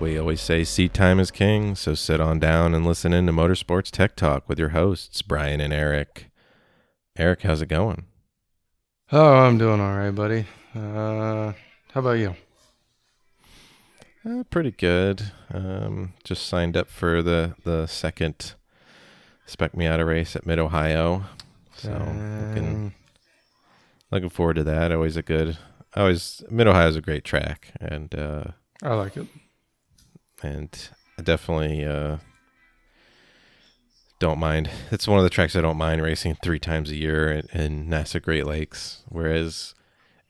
We always say seat time is king, so sit on down and listen in to Motorsports Tech Talk with your hosts, Brian and Eric. Eric, how's it going? Oh, I'm doing all right, buddy. Uh, how about you? Uh, pretty good. Um, just signed up for the, the second Spec Miata race at Mid Ohio. So looking, looking forward to that. Always a good, always, Mid Ohio is a great track. And, uh, I like it. And I definitely uh, don't mind. It's one of the tracks I don't mind racing three times a year in, in NASA Great Lakes. Whereas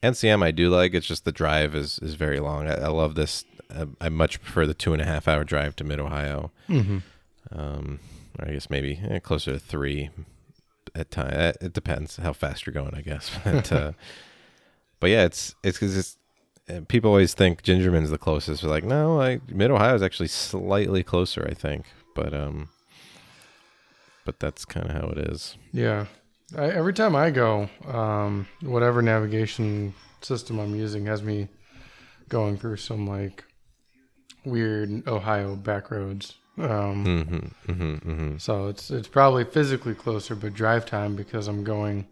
NCM I do like. It's just the drive is is very long. I, I love this. I, I much prefer the two and a half hour drive to Mid Ohio. Mm-hmm. Um, or I guess maybe eh, closer to three at time. eh, It depends how fast you're going, I guess. But uh, but yeah, it's it's because it's people always think Gingerman's the closest. But like, no, like Mid Ohio is actually slightly closer, I think. But um, but that's kind of how it is. Yeah. I, every time I go, um, whatever navigation system I'm using has me going through some like weird Ohio back roads. Um, Mm-hmm. Mm-hmm. Mm-hmm. So it's it's probably physically closer, but drive time because I'm going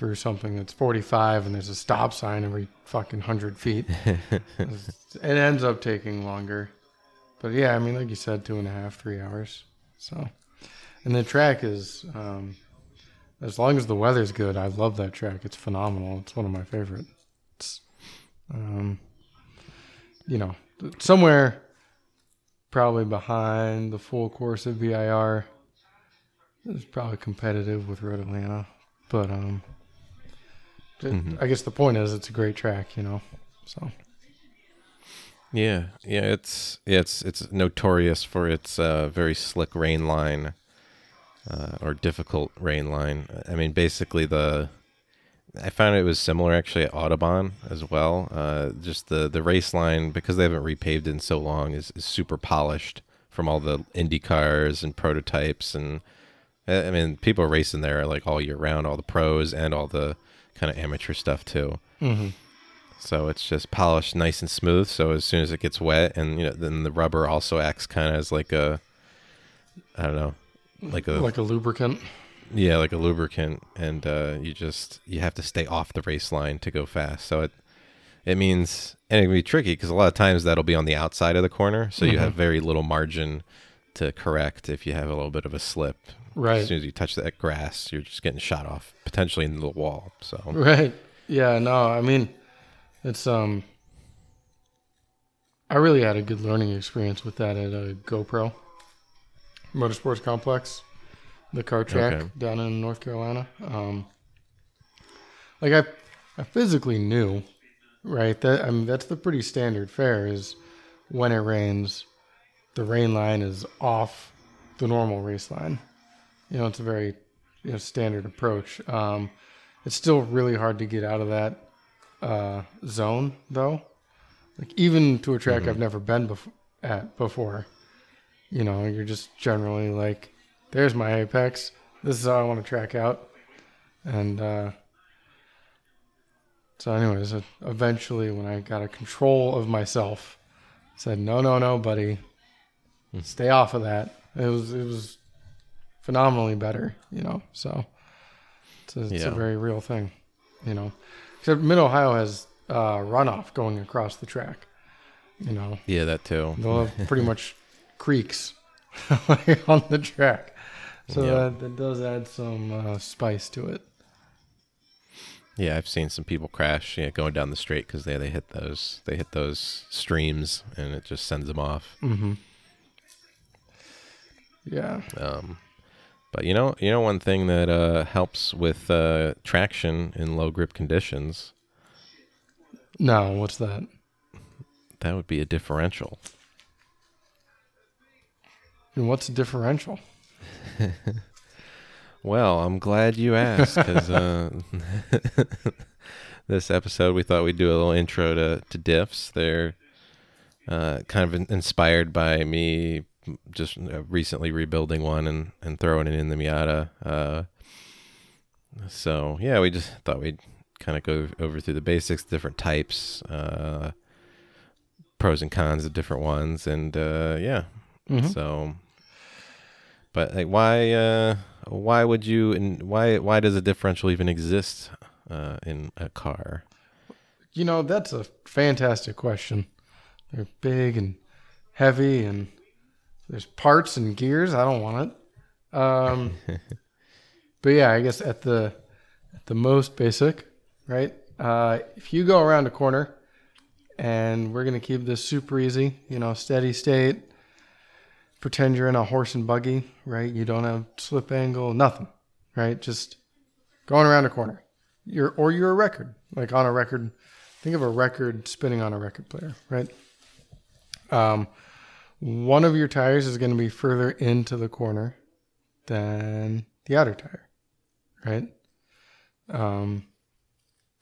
through something that's 45 and there's a stop sign every fucking hundred feet. it ends up taking longer, but yeah, I mean, like you said, two and a half, three hours. So, and the track is, um, as long as the weather's good, I love that track. It's phenomenal. It's one of my favorites. Um, you know, somewhere probably behind the full course of VIR. It's probably competitive with Road Atlanta, but um, Mhm. I guess the point is it's a great track, you know. So Yeah, yeah, it's yeah, it's it's notorious for its uh, very slick rain line, uh, or difficult rain line. I mean, basically the I found it was similar actually at Autobahn as well. Uh, just the the race line because they haven't repaved in so long is, is super polished from all the Indy cars and prototypes and I I mean people are racing there like all year round, all the pros and all the kind of amateur stuff too. mm-hmm. So it's just polished nice and smooth. So as soon as it gets wet, and you know, then the rubber also acts kind of as like a, I don't know, like a like a lubricant. yeah, like a lubricant, and uh, you just you have to stay off the race line to go fast. So it it means and it can be tricky because a lot of times that'll be on the outside of the corner, so you have very little margin to correct if you have a little bit of a slip. Right. As soon as you touch that grass, you're just getting shot off potentially into the wall. So Right. Yeah, no, I mean it's um I really had a good learning experience with that at a GoPro Motorsports Complex, the car track Okay. down in North Carolina. Um like I I physically knew, right? That I mean that's the pretty standard fare is when it rains, the rain line is off the normal race line. You know, it's a very you know standard approach. Um it's still really hard to get out of that uh, zone, though. Like even to a track I've never been bef- at before, you know, you're just generally like, "There's my apex. This is how I want to track out." And uh, so, anyways, eventually, when I got a control of myself, I said, "No, no, no, buddy, stay off of that." It was it was phenomenally better, you know. So it's a, it's a very real thing, you know. Except Mid Ohio has uh, runoff going across the track. You know, yeah, that too. they'll have pretty much creeks on the track, so Yeah. that, that does add some uh, spice to it. Yeah, I've seen some people crash, yeah, going down the straight because they they hit those they hit those streams and it just sends them off. Mm-hmm. Yeah. Um, but you know, you know, one thing that uh, helps with uh, traction in low grip conditions No, what's that? that would be a differential. And what's a differential? Well, I'm glad you asked because uh, this episode we thought we'd do a little intro to, to diffs. They're uh, kind of inspired by me just uh, recently rebuilding one and, and throwing it in the Miata. Uh, so yeah, we just thought we'd kind of go over through the basics, different types, uh, pros and cons of different ones, and uh, yeah, Mhm. so. But like, why? Uh, why would you? And why? Why does a differential even exist uh, in a car? You know, that's a fantastic question. They're big and heavy, and there's parts and gears. I don't want it. Um, but yeah, I guess at the at the most basic, right? Uh, if you go around a corner, and we're gonna keep this super easy, you know, steady state. Pretend you're in a horse and buggy, right? You don't have slip angle, nothing, right? Just going around a corner. You're or you're a record, like on a record. Think of a record spinning on a record player, right? Um, one of your tires is going to be further into the corner than the outer tire, right? Um,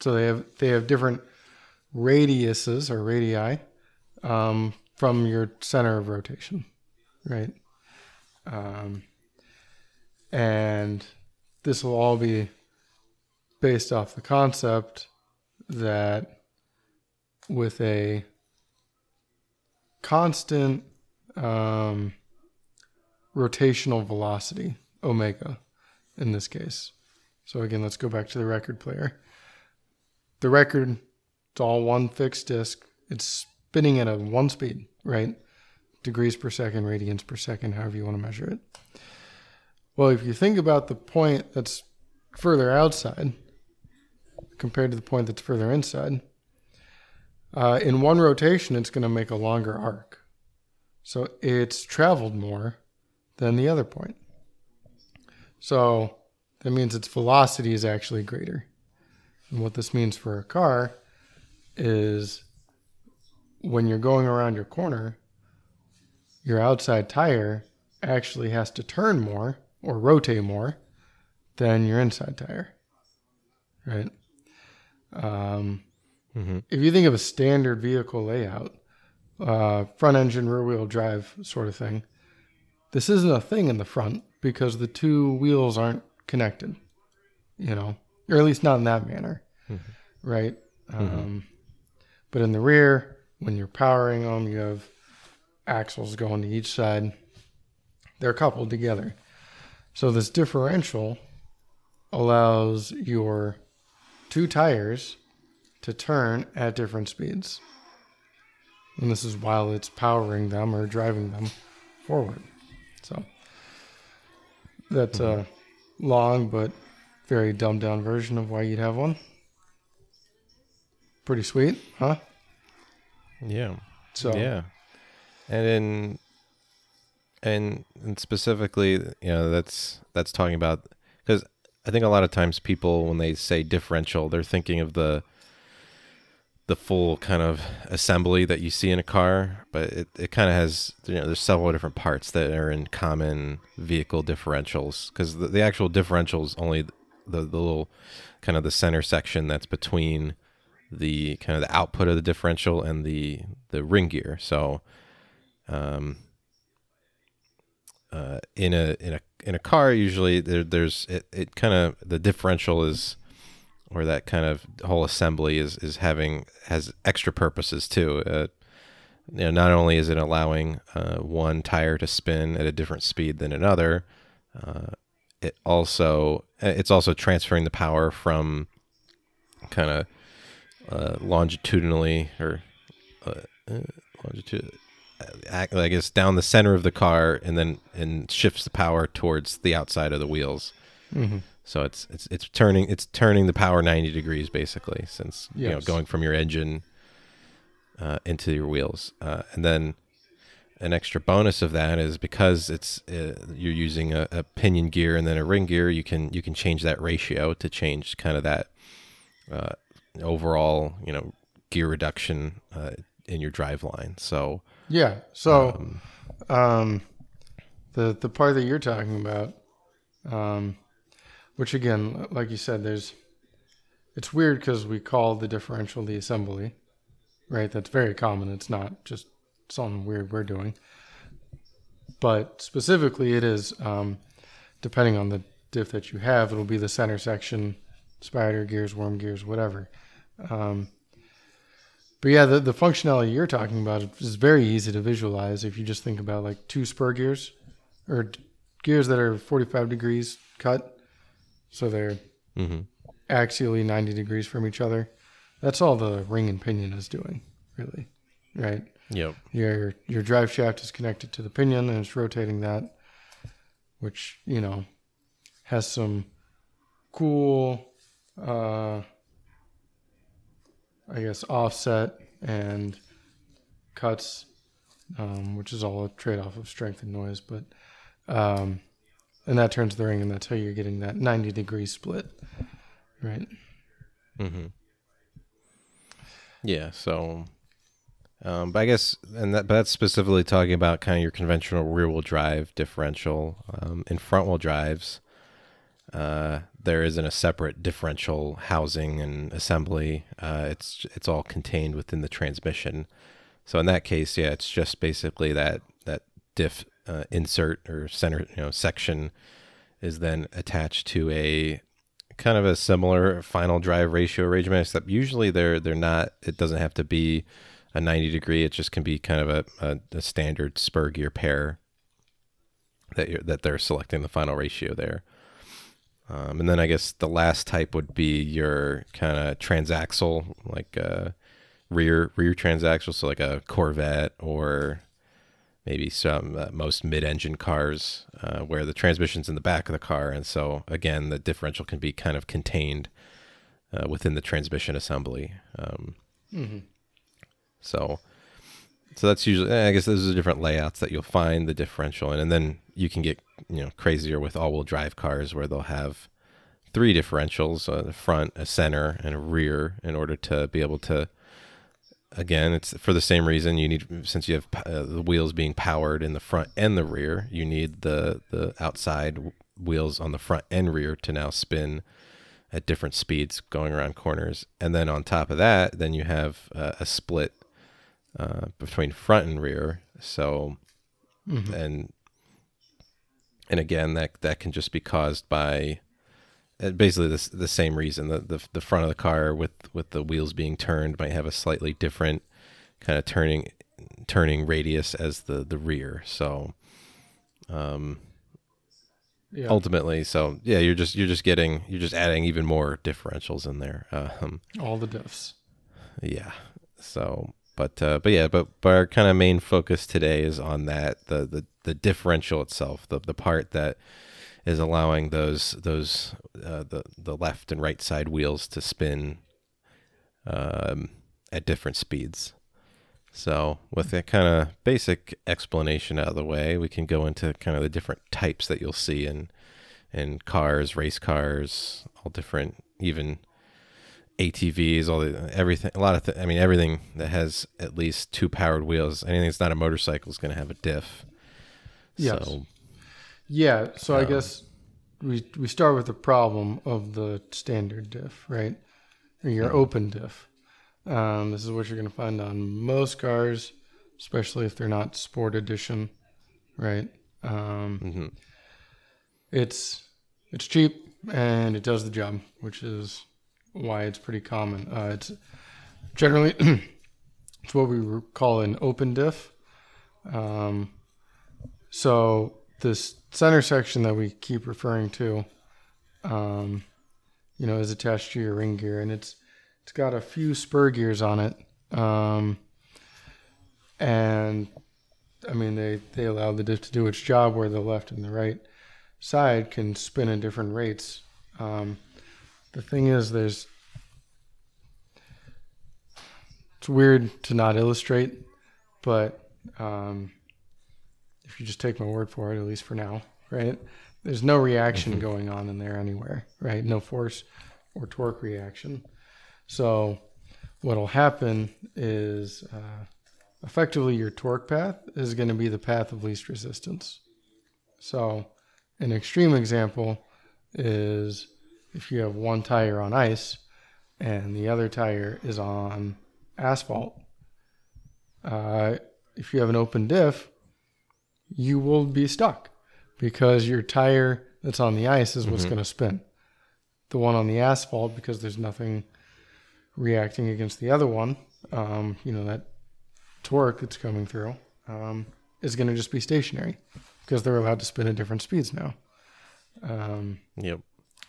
so they have they have different radiuses or radii um, from your center of rotation, right? Um, and this will all be based off the concept that with a constant um, rotational velocity, omega, in this case. So again, let's go back to the record player. The record, it's all one fixed disc. It's spinning at a one speed, right? Degrees per second, radians per second, however you want to measure it. Well, if you think about the point that's further outside compared to the point that's further inside, uh, in one rotation, it's going to make a longer arc. So it's traveled more than the other point. So that means its velocity is actually greater. And what this means for a car is when you're going around your corner, your outside tire actually has to turn more or rotate more than your inside tire. Right? Um, Mhm. If you think of a standard vehicle layout, uh, front engine, rear wheel drive sort of thing, this isn't a thing in the front because the two wheels aren't connected, you know, or at least not in that manner, right? Um, but in the rear, when you're powering them, you have axles going to each side. They're coupled together. So this differential allows your two tires to turn at different speeds. And this is while it's powering them or driving them forward. So that's a mm-hmm. long but very dumbed down version of why you'd have one. Pretty sweet, huh? Yeah. So Yeah, and in and and specifically, you know, that's that's talking about because I think a lot of times people when they say differential, they're thinking of the the full kind of assembly that you see in a car, but it, it kind of has you know there's several different parts that are in common vehicle differentials because the, the actual differential is only the the little kind of the center section that's between the kind of the output of the differential and the the ring gear. So, um, uh, in a in a in a car, usually there, there's it, it kind of the differential is or that kind of whole assembly is is having has extra purposes too. Uh, you know, not only is it allowing uh, one tire to spin at a different speed than another, uh, it also it's also transferring the power from kind of uh, longitudinally or uh, uh, longitude, I guess down the center of the car, and then and shifts the power towards the outside of the wheels. Mhm. So it's it's it's turning it's turning the power ninety degrees basically, since you know going from your engine uh, into your wheels, uh, and then an extra bonus of that is because it's uh, you're using a, a pinion gear and then a ring gear, you can you can change that ratio to change kind of that uh, overall you know gear reduction uh, in your drive line. So yeah. So um, um, the the part that you're talking about, um, which again, like you said, there's it's weird because we call the differential the assembly, right? That's very common. It's not just something weird we're doing, but specifically, it is um, depending on the diff that you have. It'll be the center section, spider gears, worm gears, whatever. Um, but yeah, the, the functionality you're talking about is very easy to visualize if you just think about like two spur gears or gears that are 45 degrees cut. So they're hmm axially 90 degrees from each other. That's all the ring and pinion is doing, really. Right? Yep. Your your drive shaft is connected to the pinion and it's rotating that, which, you know, has some cool uh I guess offset and cuts, um, which is all a trade off of strength and noise, but um and that turns the ring and that's how you're getting that 90 degree split. Right. Mm-hmm. Yeah. So, um, but I guess, and that, but that's specifically talking about kind of your conventional rear wheel drive differential. Um, in front wheel drives, uh, there isn't a separate differential housing and assembly. Uh, it's it's all contained within the transmission. So in that case, yeah, it's just basically that that diff uh, insert or center, you know, section is then attached to a kind of a similar final drive ratio arrangement, except usually they're they're not. It doesn't have to be a 90 degree. It just can be kind of a, a, a standard spur gear pair that you're, that they're selecting the final ratio there. Um, and then I guess the last type would be your kind of transaxle, like uh, rear rear transaxle, so like a Corvette or maybe some uh, most mid-engine cars uh, where the transmission's in the back of the car, and so again the differential can be kind of contained uh, within the transmission assembly. Um, Mm-hmm. so, so that's usually. I guess those are different layouts that you'll find the differential in, and then you can get you know crazier with all-wheel drive cars where they'll have three differentials: a front, a center, and a rear, in order to be able to. Again, it's for the same reason you need since you have uh, the wheels being powered in the front and the rear. You need the the outside wheels on the front and rear to now spin at different speeds going around corners. And then on top of that, then you have uh, a split uh, between front and rear. So, Mhm. and and again, that that can just be caused by basically the the same reason. The, the the front of the car with with the wheels being turned might have a slightly different kind of turning turning radius as the the rear. So, um, Yeah. ultimately so yeah you're just you're just getting you're just adding even more differentials in there um All the diffs. yeah so but uh but yeah but but our kind of main focus today is on that the the the differential itself the the part that is allowing those those uh the the left and right side wheels to spin um at different speeds so with that kind of basic explanation out of the way, we can go into kind of the different types that you'll see in in cars, race cars, all different, even ATVs, all the everything. A lot of, th- I mean, everything that has at least two powered wheels. Anything that's not a motorcycle is going to have a diff. Yes. So Yeah. So I Um, guess we we start with the problem of the standard diff, right? Or your open diff. Um, this is what you're going to find on most cars, especially if they're not sport edition, right? Um, mhm. it's it's cheap and it does the job, which is why it's pretty common. Uh, it's generally it's what we call an open diff. Um, so this center section that we keep referring to, um, you know, is attached to your ring gear, and it's it's got a few spur gears on it, um, and I mean they they allow the diff to do its job where the left and the right side can spin at different rates. Um, the thing is, there's it's weird to not illustrate, but um, if you just take my word for it, at least for now, right? There's no reaction Mhm. going on in there anywhere, right? No force or torque reaction. So what'll happen is uh, effectively your torque path is going to be the path of least resistance. So an extreme example is if you have one tire on ice and the other tire is on asphalt. Uh, if you have an open diff, you will be stuck because your tire that's on the ice is what's Mhm. going to spin. The one on the asphalt, because there's nothing reacting against the other one, um, you know, that torque that's coming through um, is going to just be stationary because they're allowed to spin at different speeds now. Um, Yep.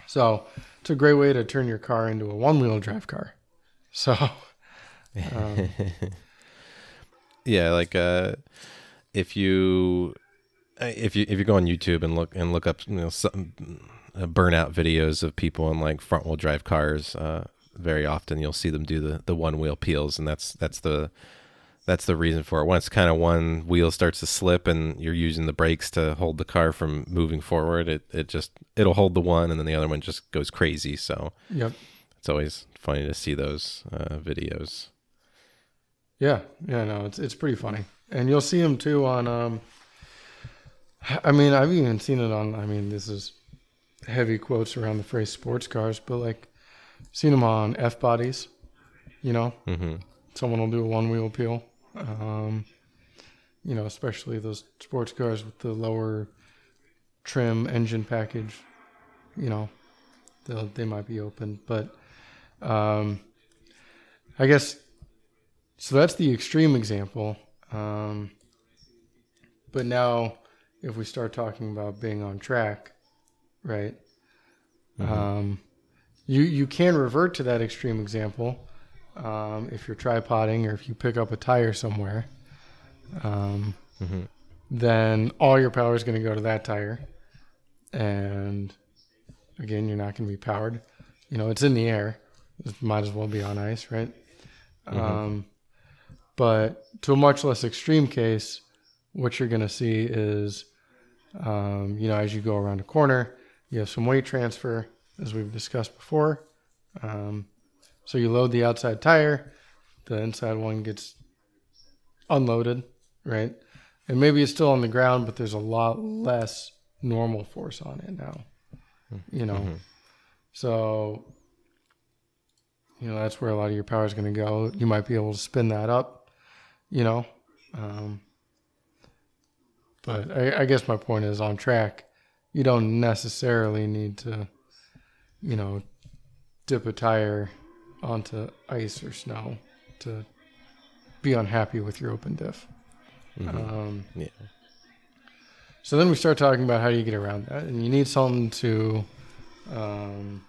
so it's a great way to turn your car into a one-wheel drive car. So, um, yeah, like uh, if you uh, if you if you go on YouTube and look and look up you know some uh, burnout videos of people in like front wheel drive cars, uh, very often you'll see them do the the one wheel peels, and that's that's the that's the reason for it. Once kind of one wheel starts to slip and you're using the brakes to hold the car from moving forward, it it just it'll hold the one, and then the other one just goes crazy. So yep. it's always funny to see those uh, videos. Yeah, yeah, no, it's it's pretty funny, and you'll see them too on. Um, I mean, I've even seen it on. I mean, this is heavy quotes around the phrase sports cars, but like, seen them on F bodies. You know, hmm someone will do a one wheel peel. Um, you know, especially those sports cars with the lower trim engine package. You know, they they might be open, but um, I guess so. That's the extreme example. Um, but now, if we start talking about being on track, right? Mhm. Um, you you can revert to that extreme example um, if you're tripoding or if you pick up a tire somewhere. Um, hmm then all your power is going to go to that tire, and again, you're not going to be powered. You know, it's in the air. It might as well be on ice, right? Mhm. Um, but to a much less extreme case, what you're going to see is, um, you know, as you go around a corner, you have some weight transfer, as we've discussed before. Um, so you load the outside tire, the inside one gets unloaded, right? And maybe it's still on the ground, but there's a lot less normal force on it now. You know, Mhm. so you know that's where a lot of your power is going to go. You might be able to spin that up, you know. Um, but I, I guess my point is on track, you don't necessarily need to, you know, dip a tire onto ice or snow to be unhappy with your open diff. Mhm. Um, yeah. so then we start talking about how do you get around that, and you need something to, um,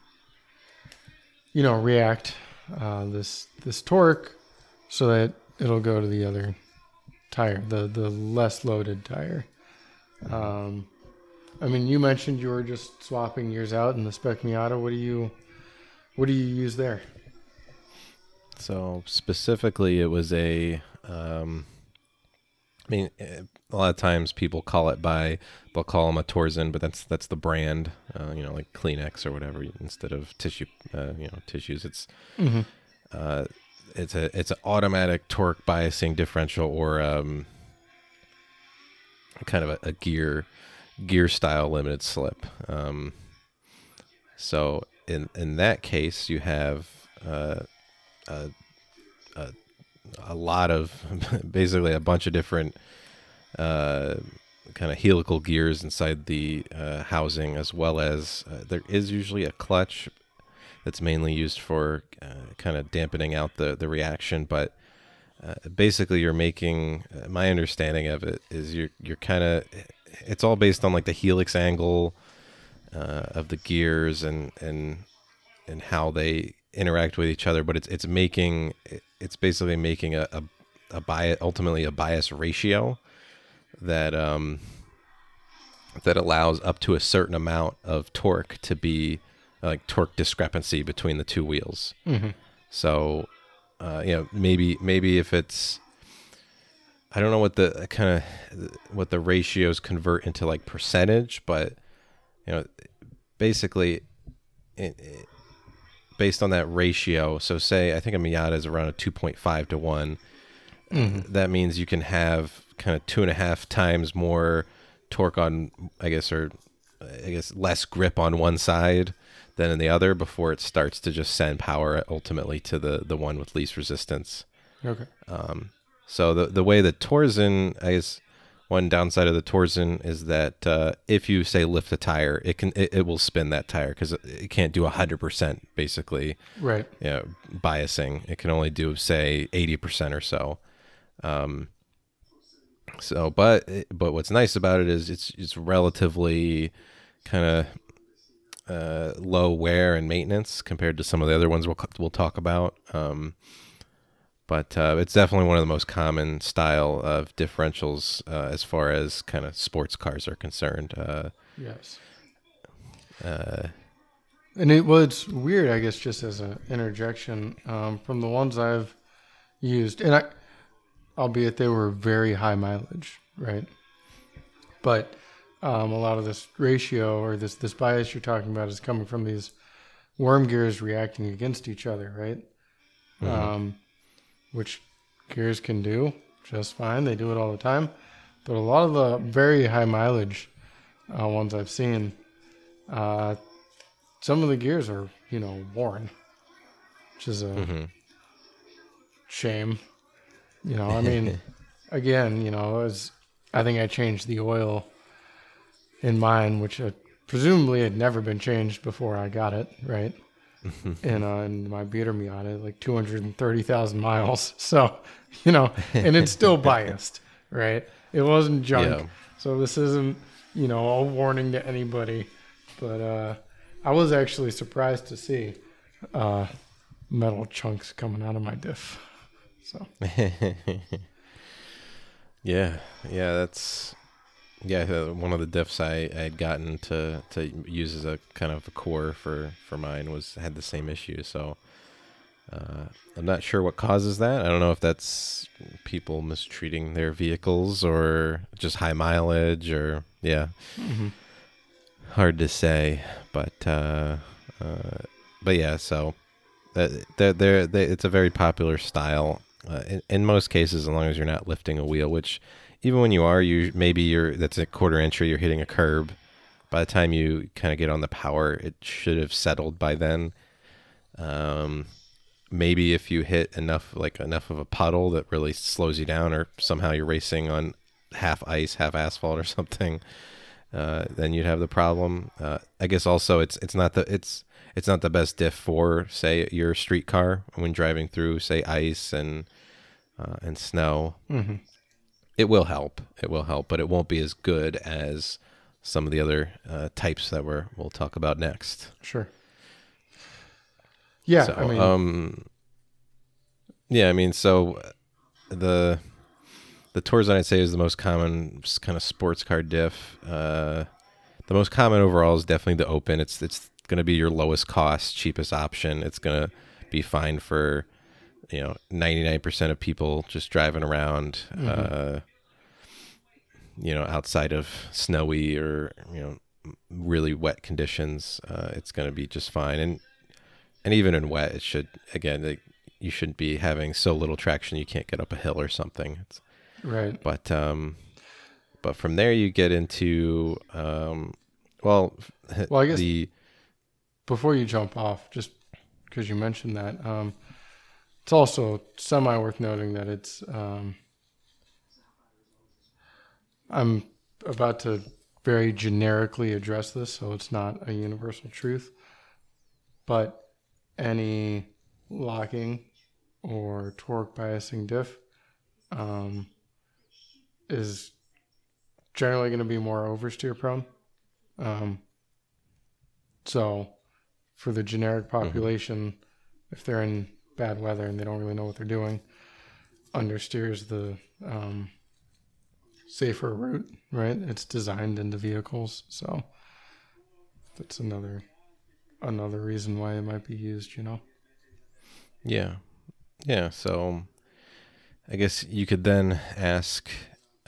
you know, react uh, this this torque so that it'll go to the other tire, the the less loaded tire. Um, I mean, you mentioned you were just swapping yours out in the Spec Miata. What do you what do you use there? So specifically, it was a. Um, I mean, eh, a lot of times people call it by they'll call them a Torsen, but that's that's the brand. Uh, you know, like Kleenex or whatever instead of tissue. Uh, you know, tissues. It's Mm-hmm. uh, it's a it's an automatic torque biasing differential or um, kind of a, a gear gear style limited slip. Um, so in in that case, you have uh, a, a a lot of basically a bunch of different uh, kind of helical gears inside the uh, housing, as well as uh, there is usually a clutch that's mainly used for uh, kind of dampening out the, the reaction. But uh, basically, you're making uh, my understanding of it is you're you're kind of it's all based on like the helix angle uh, of the gears and and and how they interact with each other. But it's it's making it's basically making a a, a bias ultimately a bias ratio that um that allows up to a certain amount of torque to be like torque discrepancy between the two wheels. Mm-hmm. So, uh, you know, maybe maybe if it's, I don't know what the kind of what the ratios convert into like percentage, but you know, basically, it, it, based on that ratio. So, say I think a Miata is around a two point five to one. Mm-hmm. That means you can have kind of two and a half times more torque on, I guess, or I guess less grip on one side than in the other before it starts to just send power ultimately to the the one with least resistance. Okay. Um, so the the way the Torsen I guess one downside of the Torsen is that uh, if you say lift a tire, it can it, it will spin that tire because it, it can't do hundred percent basically. Right. You know, biasing. It can only do say eighty percent or so. Um, so, but but what's nice about it is it's it's relatively kind of uh, low wear and maintenance compared to some of the other ones we'll we'll talk about. Um, but uh, it's definitely one of the most common style of differentials uh, as far as kind of sports cars are concerned. Uh, Yes. uh, And it well, it's weird, I guess, just as an interjection um, from the ones I've used, and I, albeit they were very high mileage, right? But um, a lot of this ratio or this this bias you're talking about is coming from these worm gears reacting against each other, right? Um, which gears can do just fine. They do it all the time. But a lot of the very high mileage uh, ones I've seen, uh, some of the gears are, you know, worn, which is a mhm. shame. You know, I mean, again, you know, was, I think I changed the oil in mine, which uh, presumably had never been changed before I got it, right? and uh, and my beater Miata, like 230,000 miles. So, you know, and it's still biased, right? It wasn't junk. Yeah. So this isn't, you know, a warning to anybody. But uh, I was actually surprised to see uh, metal chunks coming out of my diff. So yeah, yeah, that's yeah uh, one of the diffs I, I had gotten to to use as a kind of a core for for mine was had the same issue. So uh, I'm not sure what causes that. I don't know if that's people mistreating their vehicles or just high mileage or yeah, hard to say. But uh, uh, but yeah, so that they're, they're, they it's a very popular style uh, in, in most cases, as long as you're not lifting a wheel. Which even when you are, you maybe you're that's a quarter entry, you're hitting a curb. By the time you kind of get on the power, it should have settled by then. Um, maybe if you hit enough like enough of a puddle that really slows you down, or somehow you're racing on half ice, half asphalt, or something, uh, then you'd have the problem. Uh, I guess also it's it's not the it's it's not the best diff for say your street car when driving through say ice and uh, and snow. mhm. It will help. It will help, but it won't be as good as some of the other uh, types that we're we'll talk about next. sure. Yeah, So, I mean, um, yeah, I mean, so uh, the the Torsen I'd say is the most common kind of sports car diff. Uh, the most common overall is definitely the open. It's it's going to be your lowest cost, cheapest option. It's going to be fine for you know ninety nine percent of people just driving around. Uh, you know, outside of snowy or you know really wet conditions, uh, it's going to be just fine. And and even in wet, it should again like, you shouldn't be having so little traction you can't get up a hill or something. It's, right. but um, but from there you get into um, well, Well, I guess- the Before you jump off, just because you mentioned that, um, it's also semi worth noting that it's. Um, I'm about to very generically address this, so it's not a universal truth. But any locking or torque biasing diff um, is generally going to be more oversteer prone. Um, so, for the generic population, if they're in bad weather and they don't really know what they're doing, understeers the um, safer route, right? It's designed into vehicles, so that's another another reason why it might be used. You know, Yeah. Yeah. So I guess you could then ask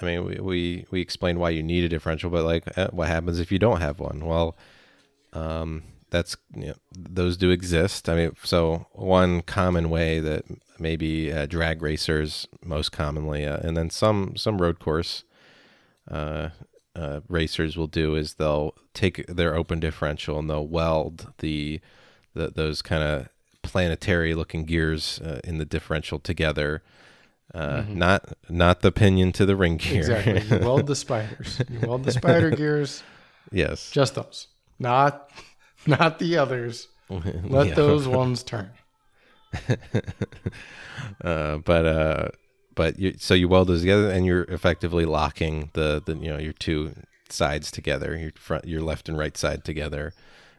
I mean, we, we, we explained why you need a differential, but like, uh, what happens if you don't have one? Well, um, that's, you know, those do exist. I mean, so one common way that maybe uh, drag racers most commonly, uh, and then some, some road course uh, uh, racers will do is they'll take their open differential and they'll weld the, the those kind of planetary looking gears uh, in the differential together Uh, Not not the pinion to the ring gear. Exactly. You weld the spiders. You weld the spider gears. yes. Just those. Not not the others. Let Yeah. those ones turn. Uh, but uh, but you so you weld those together and you're effectively locking the the you know your two sides together, your front your left and right side together,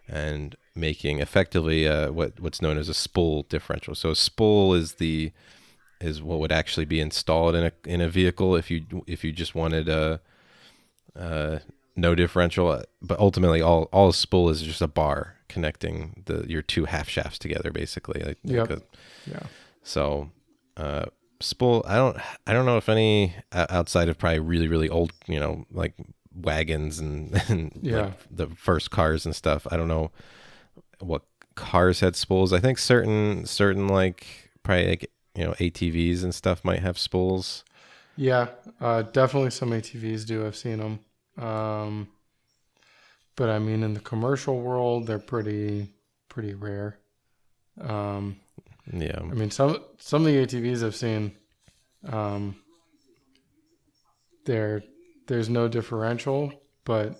and making effectively uh, what what's known as a spool differential. So a spool is the is what would actually be installed in a in a vehicle if you if you just wanted a uh, no differential, but ultimately all all a spool is just a bar connecting the your two half shafts together, basically. Like, Yep. like a- Yeah. so, uh, spool. I don't. I don't know if any uh, outside of probably really really old, you know, like wagons and, and Yeah. like the first cars and stuff. I don't know what cars had spools. I think certain certain like probably like you know ATVs and stuff might have spools. Yeah, uh, definitely some ATVs do. I've seen them. Um, but I mean, in the commercial world, they're pretty pretty rare. Um, Yeah. I mean, some some of the ATVs I've seen, um, there there's no differential, but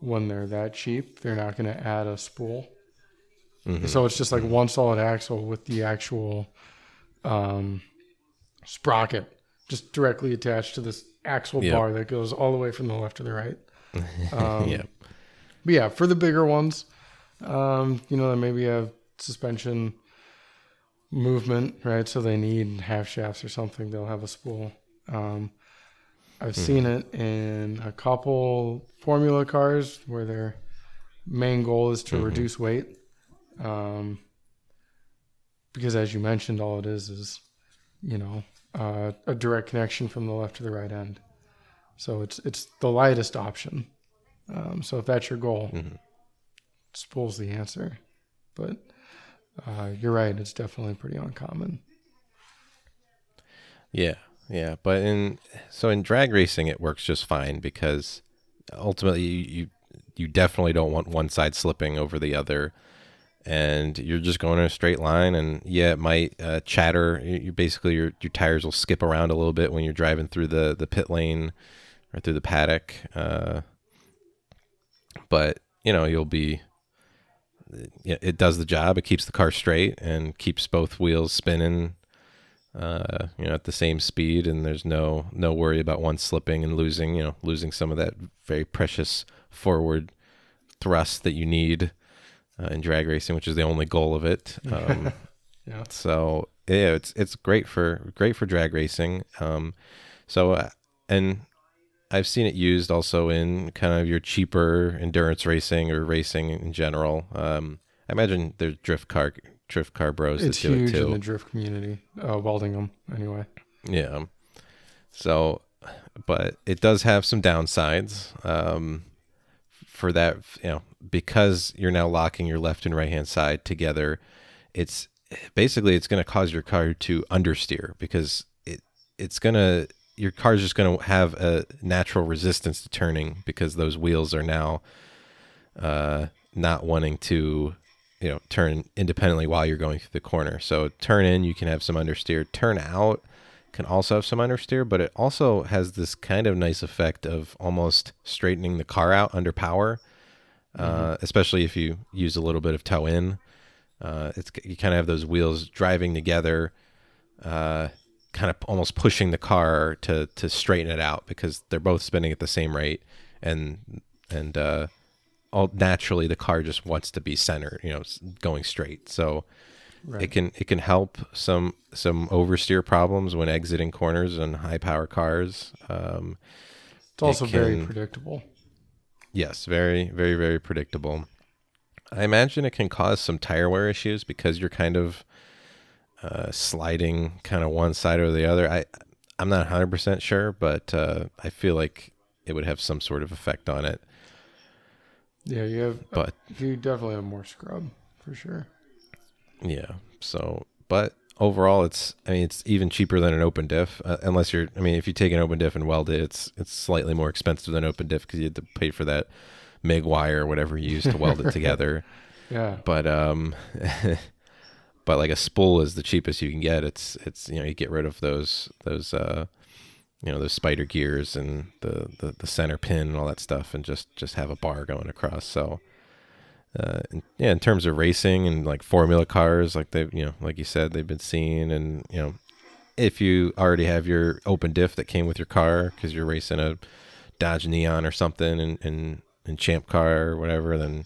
when they're that cheap, they're not going to add a spool. Mhm. So it's just like one solid axle with the actual um, sprocket just directly attached to this axle Yep. bar that goes all the way from the left to the right. Um, yeah. But yeah, for the bigger ones, um, you know, they maybe have suspension movement, right? So they need half shafts or something. They'll have a spool. Um, I've seen it in a couple formula cars where their main goal is to Mhm. reduce weight. Um, because as you mentioned, all it is is, you know, uh, a direct connection from the left to the right end. So it's it's the lightest option. Um, so if that's your goal, Mhm. spool's the answer. But uh, you're right; it's definitely pretty uncommon. Yeah, yeah, but in so in drag racing it works just fine because ultimately you you, you definitely don't want one side slipping over the other, and you're just going in a straight line. And yeah, it might uh, chatter. You, basically your your tires will skip around a little bit when you're driving through the the pit lane or through the paddock. Uh, but you know you'll be. It does the job. It keeps the car straight and keeps both wheels spinning uh, you know, at the same speed, and there's no no worry about one slipping and losing, you know, losing some of that very precious forward thrust that you need uh, in drag racing, which is the only goal of it. Um, Yeah. so yeah, it's it's great for great for drag racing. Um, so uh, and I've seen it used also in kind of your cheaper endurance racing or racing in general. Um, I imagine there's drift car drift car bros It's that do huge it too. in the drift community, uh, welding them anyway. Yeah. So, but it does have some downsides. Um, for that, you know, because you're now locking your left and right hand side together, it's basically it's going to cause your car to understeer because it it's going to your car's just going to have a natural resistance to turning because those wheels are now uh, not wanting to you know turn independently while you're going through the corner. So turn in, you can have some understeer. Turn out can also have some understeer, but it also has this kind of nice effect of almost straightening the car out under power, uh, especially if you use a little bit of toe in. Uh, it's you kind of have those wheels driving together, uh, kind of almost pushing the car to to straighten it out because they're both spinning at the same rate, and and uh, all naturally the car just wants to be centered, you know, going straight. So Right. it can it can help some some oversteer problems when exiting corners on high power cars. Um, It's also very can- predictable. yes, very very very predictable. I imagine it can cause some tire wear issues because you're kind of uh, sliding kind of one side or the other. I I'm not 100 percent sure, but uh, I feel like it would have some sort of effect on it. Yeah, you have. But You definitely have more scrub for sure. Yeah. So, but overall, it's I mean it's even cheaper than an open diff. Uh, unless you're, I mean, if you take an open diff and weld it, it's it's slightly more expensive than open diff because you had to pay for that MIG wire or whatever you use to weld it together. Yeah. But um, but like a spool is the cheapest you can get. It's it's you know you get rid of those those uh, you know those spider gears and the, the the center pin and all that stuff, and just just have a bar going across. So uh, in, yeah, in terms of racing and like formula cars, like they've, you know like you said they've been seen, and you know if you already have your open diff that came with your car because you're racing a Dodge Neon or something and and, and Champ car or whatever, then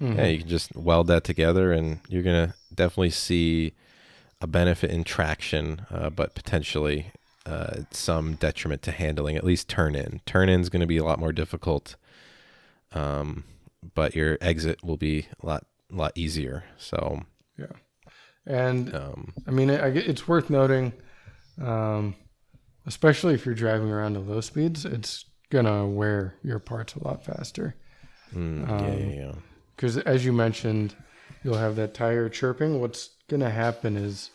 Mhm. yeah, you can just weld that together, and you're gonna definitely see a benefit in traction, uh, but potentially uh, some detriment to handling. At least turn in. Turn in is going to be a lot more difficult, um, but your exit will be a lot lot easier. So, yeah, And um, I mean, I, it's worth noting, um, especially if you're driving around at low speeds, it's gonna wear your parts a lot faster. mm, Um, yeah, yeah, yeah. Because as you mentioned, you'll have that tire chirping. What's gonna happen is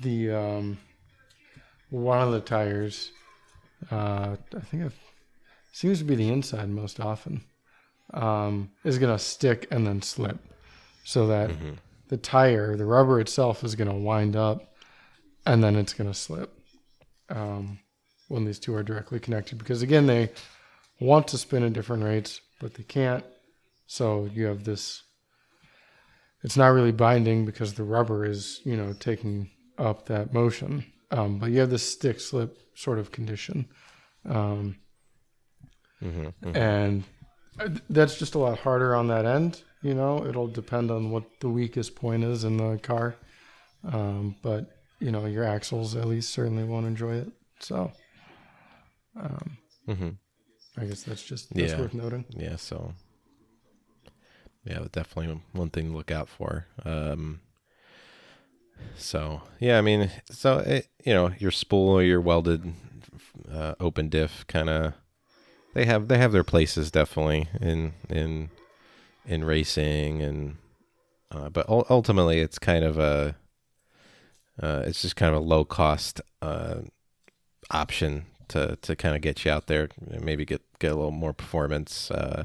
the um, one of the tires, uh, I think it seems to be the inside most often, um, is gonna stick and then slip, so that Mhm. the tire, the rubber itself, is gonna wind up, and then it's gonna slip um, when these two are directly connected. Because again, they want to spin at different rates, but they can't. So you have this. It's not really binding because the rubber is, you know, taking up that motion. Um, but you have this stick slip sort of condition. Um, Mhm, mhm. and that's just a lot harder on that end. You know, it'll depend on what the weakest point is in the car. Um, but you know, your axles at least certainly won't enjoy it. So, um, Mhm. I guess that's just that's Yeah. worth noting. Yeah, so yeah, definitely one thing to look out for. Um, so yeah, I mean, so it, you know, your spool or your welded uh, open diff kind of they have they have their places definitely in in in racing and uh, but ul- ultimately it's kind of a uh, it's just kind of a low cost uh, option to to kind of get you out there, maybe get get a little more performance. Uh,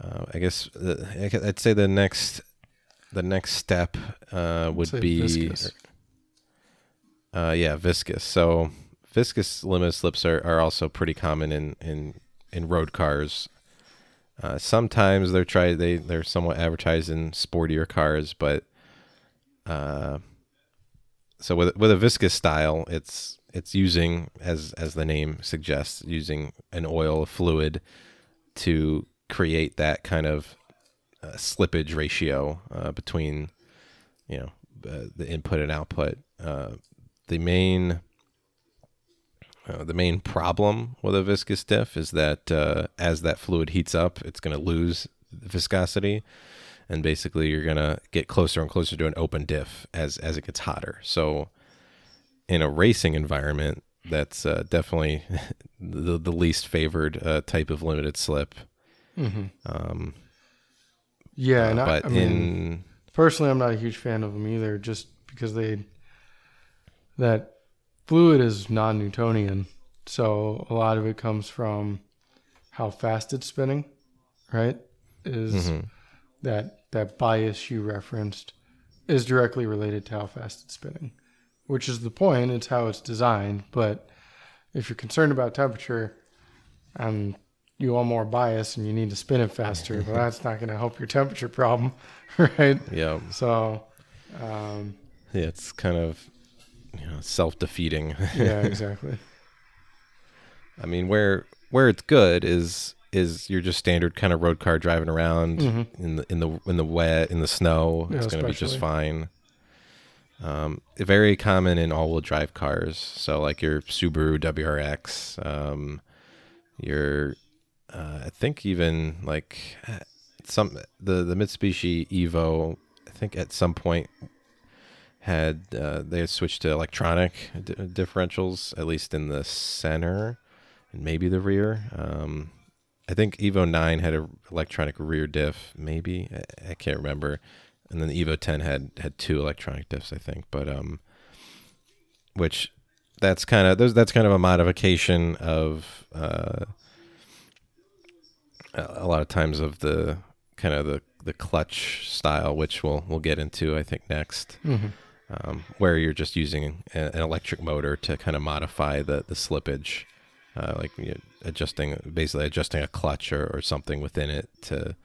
uh, I guess the, I gu- I'd say the next the next step uh, would be viscous. uh, yeah viscous. So viscous limited slips are, are also pretty common in in in road cars. Uh, sometimes they're tried they they're somewhat advertised in sportier cars, but uh, so with with a viscous style, it's it's using as as the name suggests, using an oil fluid to create that kind of uh, slippage ratio uh, between you know uh, the input and output. Uh, the main uh, the main problem with a viscous diff is that uh, as that fluid heats up, it's going to lose viscosity, and basically you're going to get closer and closer to an open diff as as it gets hotter. So, in a racing environment, that's uh, definitely the the least favored uh, type of limited slip. hmm Um, Yeah, and I, but I mean, in personally, I'm not a huge fan of them either, just because they that fluid is non-Newtonian, so a lot of it comes from how fast it's spinning, right? Is Mhm. that that bias you referenced is directly related to how fast it's spinning, which is the point. It's how it's designed. But if you're concerned about temperature and you want more bias and you need to spin it faster, well, that's not going to help your temperature problem, right? yeah, So, um, yeah, it's kind of you know self defeating. yeah, exactly. I mean, where where it's good is is you're just standard kind of road car driving around Mhm. in the in the in the wet in the snow. Yeah, it's going to be just fine. Um, very common in all-wheel drive cars. So like your Subaru WRX, um, your uh, I think even like uh, some the the Mitsubishi Evo. I think at some point had uh, they had switched to electronic di- differentials at least in the center and maybe the rear. Um, I think Evo 9 had an electronic rear diff, maybe I, I can't remember, and then the Evo 10 had had two electronic diffs, I think. But um, which that's kind of that's kind of a modification of uh, a a lot of times of the kind of the the clutch style, which we'll we'll get into I think next, Mm-hmm. Um, where you're just using an electric motor to kind of modify the the slippage, uh, like you know, adjusting basically adjusting a clutch or, or something within it to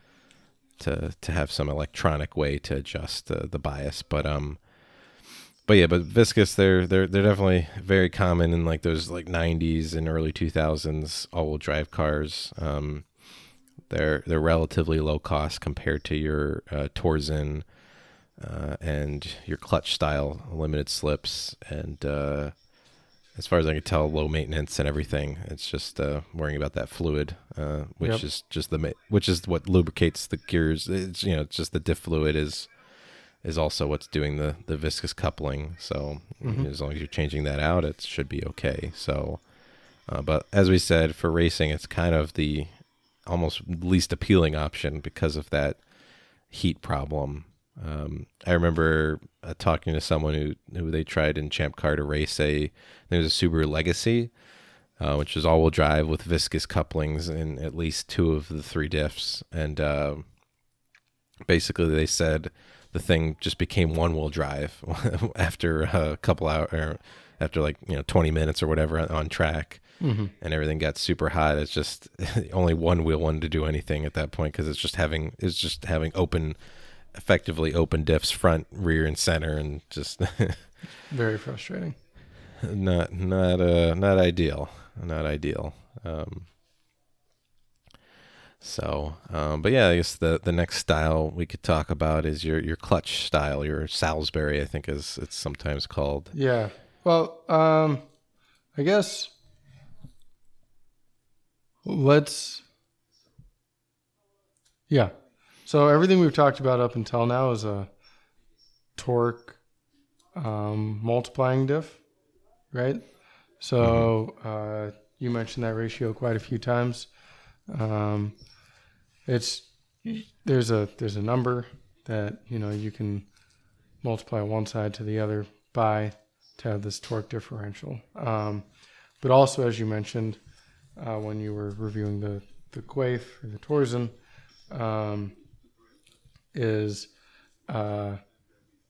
to to have some electronic way to adjust the bias. But um, but yeah, but viscous they're they're they're definitely very common in like those like 90s and early 2000s all-wheel drive cars. Um, they're they're relatively low cost compared to your uh, Torsen uh, and your clutch style limited slips and uh, as far as I can tell, low maintenance and everything. It's just uh, worrying about that fluid, uh, which Yep. is just the ma- which is what lubricates the gears. It's you know it's just the diff fluid is is also what's doing the the viscous coupling. So Mhm. as long as you're changing that out, it should be okay. So, uh, but as we said, for racing, it's kind of the almost least appealing option because of that heat problem. Um, I remember uh, talking to someone who who they tried in Champ Car to race a there was a Subaru Legacy, uh, which was all-wheel drive with viscous couplings in at least two of the three diffs, and uh, basically they said the thing just became one-wheel drive after a couple hours, or after like you know 20 minutes or whatever on, on track Mm-hmm. and everything got super hot. It's just only one wheel wanted to do anything at that point because it's just having it's just having open, effectively open diffs front, rear, and center, and just Very frustrating. not not uh not ideal, not ideal. Um, so, um, but yeah, I guess the the next style we could talk about is your your clutch style, your Salisbury, I think is it's sometimes called. Yeah. Well, um, I guess let's. Yeah. So everything we've talked about up until now is a torque um, multiplying diff, right? So uh, you mentioned that ratio quite a few times. Um, it's there's a there's a number that you know you can multiply one side to the other by to have this torque differential. Um, but also, as you mentioned, uh, when you were reviewing the the Quaife or the Torsen, um, is uh,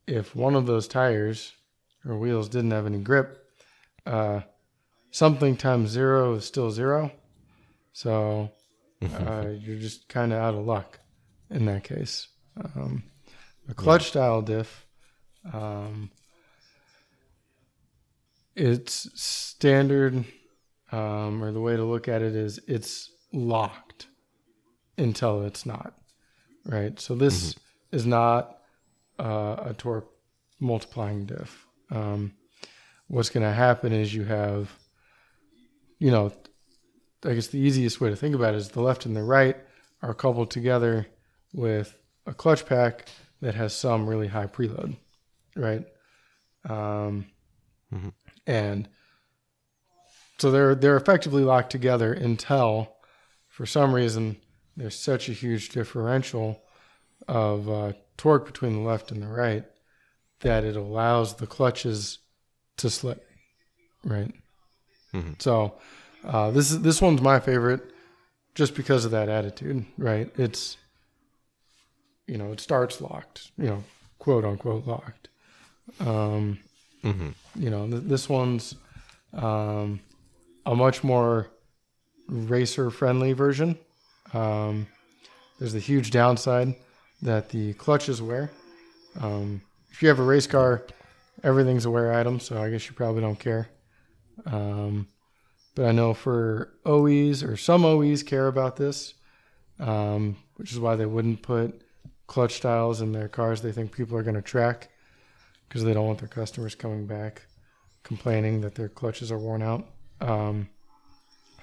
if one of those tires or wheels didn't have any grip, uh, something times zero is still zero. So uh, you're just kind of out of luck in that case. Um, a clutch style diff, um, it's standard, um, or the way to look at it is it's locked until it's not. Right. So this is not uh, a torque multiplying diff. Um, what's going to happen is you have, you know, I guess the easiest way to think about it is the left and the right are coupled together with a clutch pack that has some really high preload, right? Um, Mhm. And so they're they're effectively locked together until, for some reason, there's such a huge differential of uh, torque between the left and the right that it allows the clutches to slip, right? Mhm. So uh, this is this one's my favorite, just because of that attitude, right? It's you know it starts locked, you know, quote unquote locked. Um, hmm you know, th- this one's um, a much more racer friendly version. Um, there's the huge downside that the clutches wear. Um, if you have a race car, everything's a wear item, so I guess you probably don't care. Um, but I know for OEs or some OEs care about this, um, which is why they wouldn't put clutch styles in their cars they think people are going to track because they don't want their customers coming back complaining that their clutches are worn out. Um,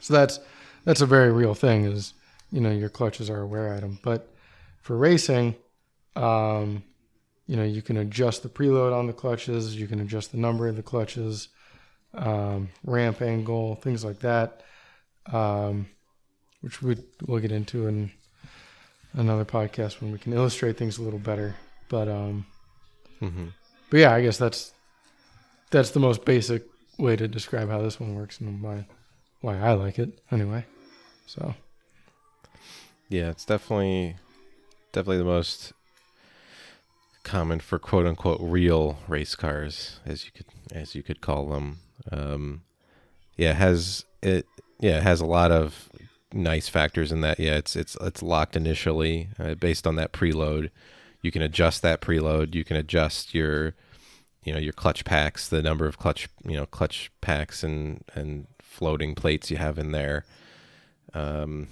so that's that's a very real thing. Is you know your clutches are a wear item, but for racing, um, you know you can adjust the preload on the clutches. You can adjust the number of the clutches, um, ramp angle, things like that, um, which we we'll get into in another podcast when we can illustrate things a little better. But um, hmm but yeah, I guess that's that's the most basic way to describe how this one works and why why I like it anyway. So Yeah, it's definitely definitely the most common for quote unquote real race cars, as you could as you could call them. Um, yeah, has it. Yeah, it has a lot of nice factors in that. Yeah, it's it's it's locked initially uh, based on that preload. You can adjust that preload. You can adjust your you know your clutch packs, the number of clutch you know clutch packs and and floating plates you have in there. Um,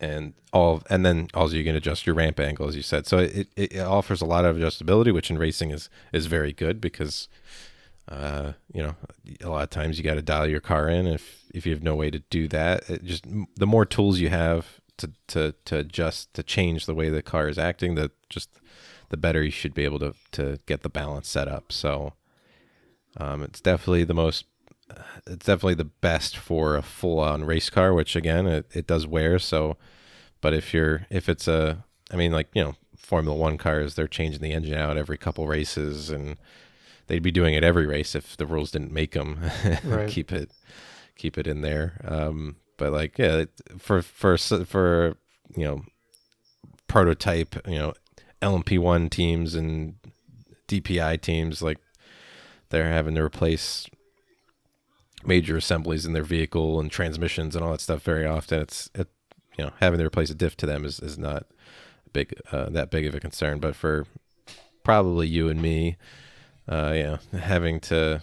and all and then also you can adjust your ramp angle as you said. So it, it, it offers a lot of adjustability which in racing is is very good because uh, you know a lot of times you got to dial your car in. If if you have no way to do that it just the more tools you have to to to adjust to change the way the car is acting the just the better you should be able to to get the balance set up. So um, it's definitely the most it's definitely the best for a full on race car, which again it, it does wear. So, but if you're if it's a, I mean like you know Formula One cars, they're changing the engine out every couple races, and they'd be doing it every race if the rules didn't make them right. keep it keep it in there. Um, but like yeah, for for for you know prototype you know LMP one teams and DPI teams like they're having to replace major assemblies in their vehicle and transmissions and all that stuff very often. It's it, you know having to replace a diff to them is is not big uh, that big of a concern. But for probably you and me, uh, you know, having to.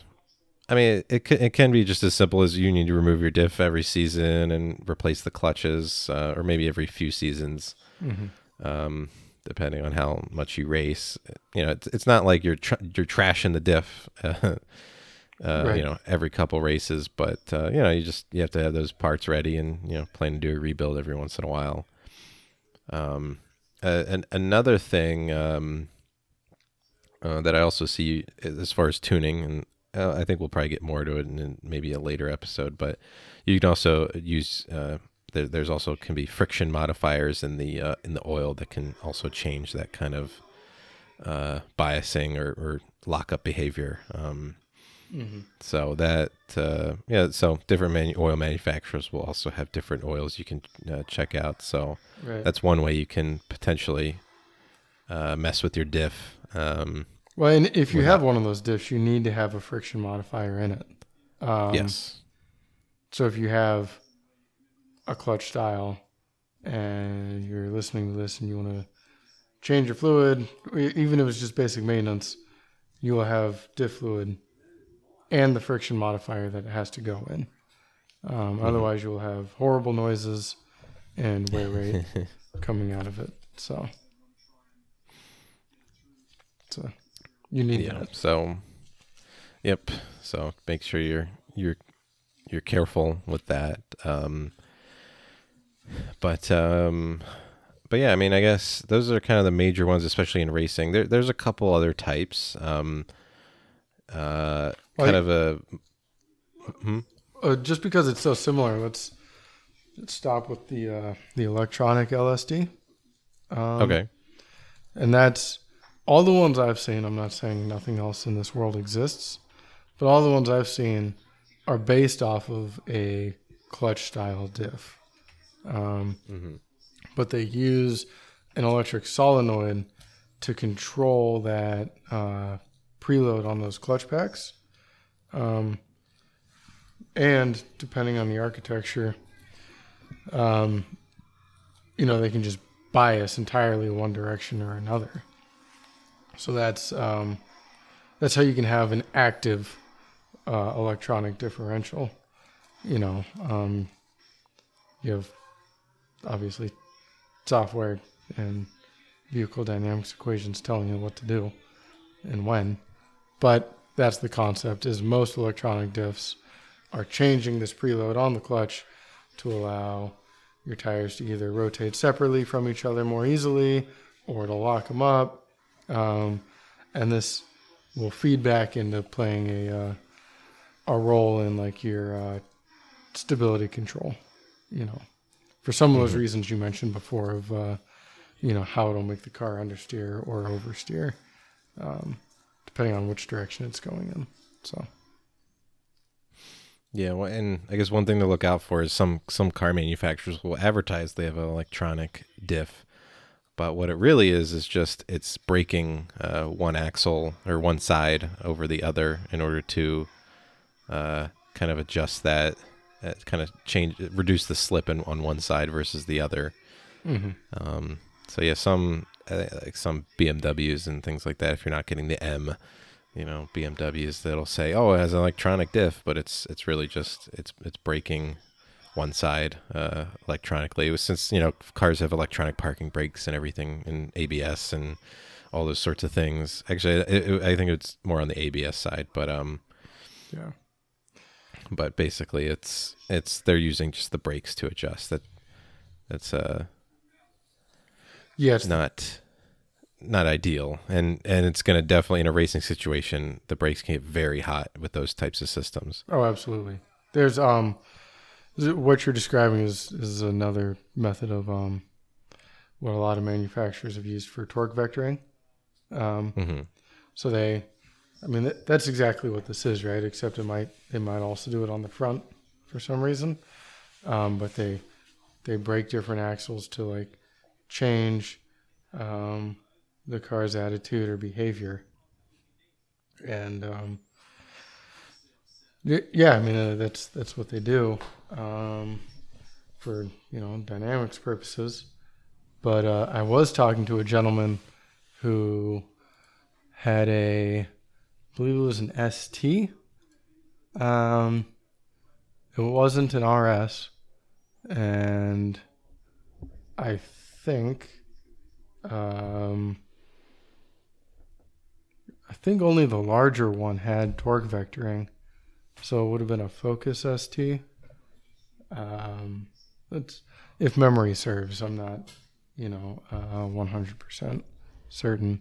I mean, it, it, it can be just as simple as you need to remove your diff every season and replace the clutches, uh, or maybe every few seasons, mm-hmm. um, depending on how much you race. You know, it's, it's not like you're you're trashing the diff uh, right. you know, every couple races. But uh, you know, you just you have to have those parts ready, and you know, plan to do a rebuild every once in a while. Um, uh, and another thing um, uh, that I also see as far as tuning, and uh, I think we'll probably get more to it in, in maybe a later episode, but you can also use. Uh, there, there's also can be friction modifiers in the uh, in the oil that can also change that kind of uh, biasing or, or lockup behavior. Um, Mm-hmm. So that uh, yeah, so different manu- oil manufacturers will also have different oils you can uh, check out. So right. that's one way you can potentially uh, mess with your diff. Um, well, and if you have one of those diffs, you need to have a friction modifier in it. Um, yes. So if you have a clutch style and you're listening to this and you want to change your fluid, even if it's just basic maintenance, you will have diff fluid and the friction modifier that it has to go in. Um, mm-hmm. Otherwise, you will have horrible noises and wear rate coming out of it. So, so you need yeah, that. So, yep. So make sure you're you're you're careful with that. Um, but um, but yeah, I mean, I guess those are kind of the major ones, especially in racing. There, there's a couple other types. Um, uh, kind of a. Hmm? Uh, just because it's so similar, let's, let's stop with the uh, the electronic LSD. Um, okay. And that's all the ones I've seen. I'm not saying nothing else in this world exists, but all the ones I've seen are based off of a clutch style diff. Um, mm-hmm. But they use an electric solenoid to control that uh, preload on those clutch packs. Um, and depending on the architecture, um, you know, they can just bias entirely one direction or another. So that's um, that's how you can have an active uh, electronic differential. You know, um, you have obviously software and vehicle dynamics equations telling you what to do and when. But that's the concept is most electronic diffs are changing this preload on the clutch to allow your tires to either rotate separately from each other more easily or to lock them up. Um, and this will feed back into playing a uh, a role in like your uh, stability control. You know, for some of those mm-hmm. reasons you mentioned before of uh, you know how it'll make the car understeer or oversteer. Um, depending on which direction it's going in. So. Yeah, well, and I guess one thing to look out for is some some car manufacturers will advertise they have an electronic diff, but what it really is is just it's braking uh, one axle or one side over the other in order to uh, kind of adjust that, uh, kind of change, reduce the slip in, on one side versus the other. Mm-hmm. Um, so yeah, some like some BMWs and things like that. If you're not getting the M, you know BMWs that'll say, "Oh, it has an electronic diff," but it's it's really just it's it's braking one side uh, electronically. It was since you know cars have electronic parking brakes and everything, and ABS and all those sorts of things. Actually, it, it, I think it's more on the ABS side, but um, Yeah. but basically it's it's they're using just the brakes to adjust. That that's uh Yeah. It's not not ideal, and and it's going to definitely in a racing situation the brakes can get very hot with those types of systems. Oh, absolutely. There's um, what you're describing is is another method of um, what a lot of manufacturers have used for torque vectoring. Um, hmm so they, I mean, that, that's exactly what this is, right? Except it might they might also do it on the front for some reason, um, but they they brake different axles to like change um, the car's attitude or behavior, and um, yeah, I mean uh, that's that's what they do um, for you know dynamics purposes. But uh, I was talking to a gentleman who had a, I believe it was an ST. Um, it wasn't an RS, and I think, um, I think only the larger one had torque vectoring, so it would have been a Focus ST. Um, that's if memory serves. I'm not, you know, uh, 100% certain.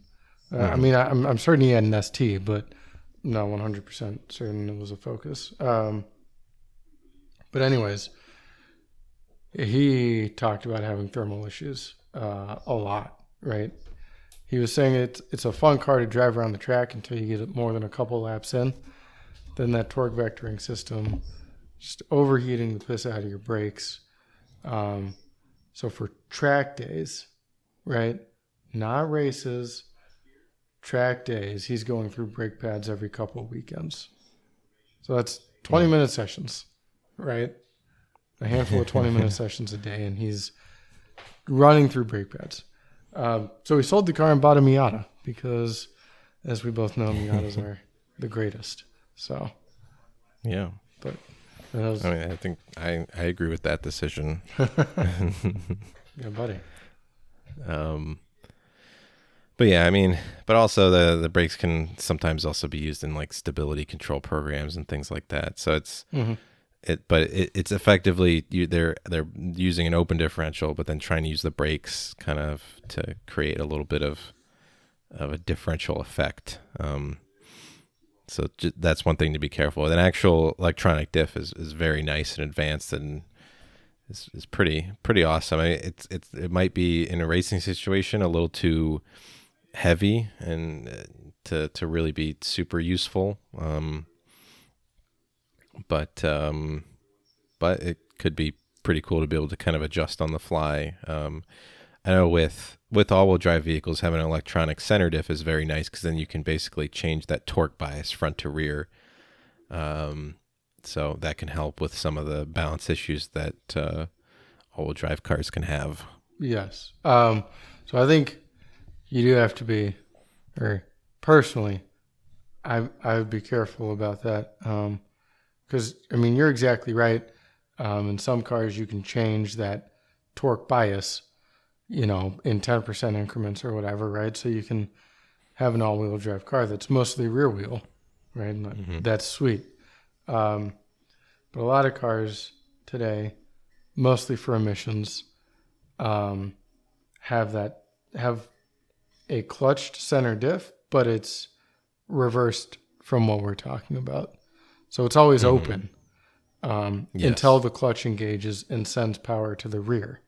Uh, I Mhm. mean, I, I'm, I'm certain he had an ST, but not 100% certain it was a Focus. Um, but, anyways, he talked about having thermal issues uh, a lot, right? He was saying it's, it's a fun car to drive around the track until you get it more than a couple laps in. Then that torque vectoring system just overheating the piss out of your brakes. Um, so for track days, right? Not races, track days. He's going through brake pads every couple of weekends. So that's 20 minute sessions, right? A handful of 20 minute sessions a day, and he's running through brake pads. Um, so he sold the car and bought a Miata because, as we both know, Miatas are the greatest. So Yeah, that was, I mean, I think I I agree with that decision. yeah, buddy. Um, but yeah, I mean, but also the the brakes can sometimes also be used in like stability control programs and things like that. So it's hmm it, but it, it's effectively you they're they're using an open differential, but then trying to use the brakes kind of to create a little bit of of a differential effect. Um, so j- that's one thing to be careful with. An actual electronic diff is, is very nice and advanced and is, is pretty pretty awesome. I mean, it's it's it might be in a racing situation a little too heavy and uh, to to really be super useful. Um, but um, but it could be pretty cool to be able to kind of adjust on the fly. Um, I know with with all-wheel drive vehicles, having an electronic center diff is very nice because then you can basically change that torque bias front to rear. Um, so that can help with some of the balance issues that uh, all-wheel drive cars can have. Yes. Um, so I think you do have to be, or personally, I I would be careful about that. Because I mean, you're exactly right. Um, in some cars, you can change that torque bias, you know, in 10% increments or whatever, right? So you can have an all-wheel drive car that's mostly rear wheel, right? Mhm. That's sweet. Um, but a lot of cars today, mostly for emissions, um, have that have a clutched center diff, but it's reversed from what we're talking about. So it's always Mhm. open um, Yes. until the clutch engages and sends power to the rear.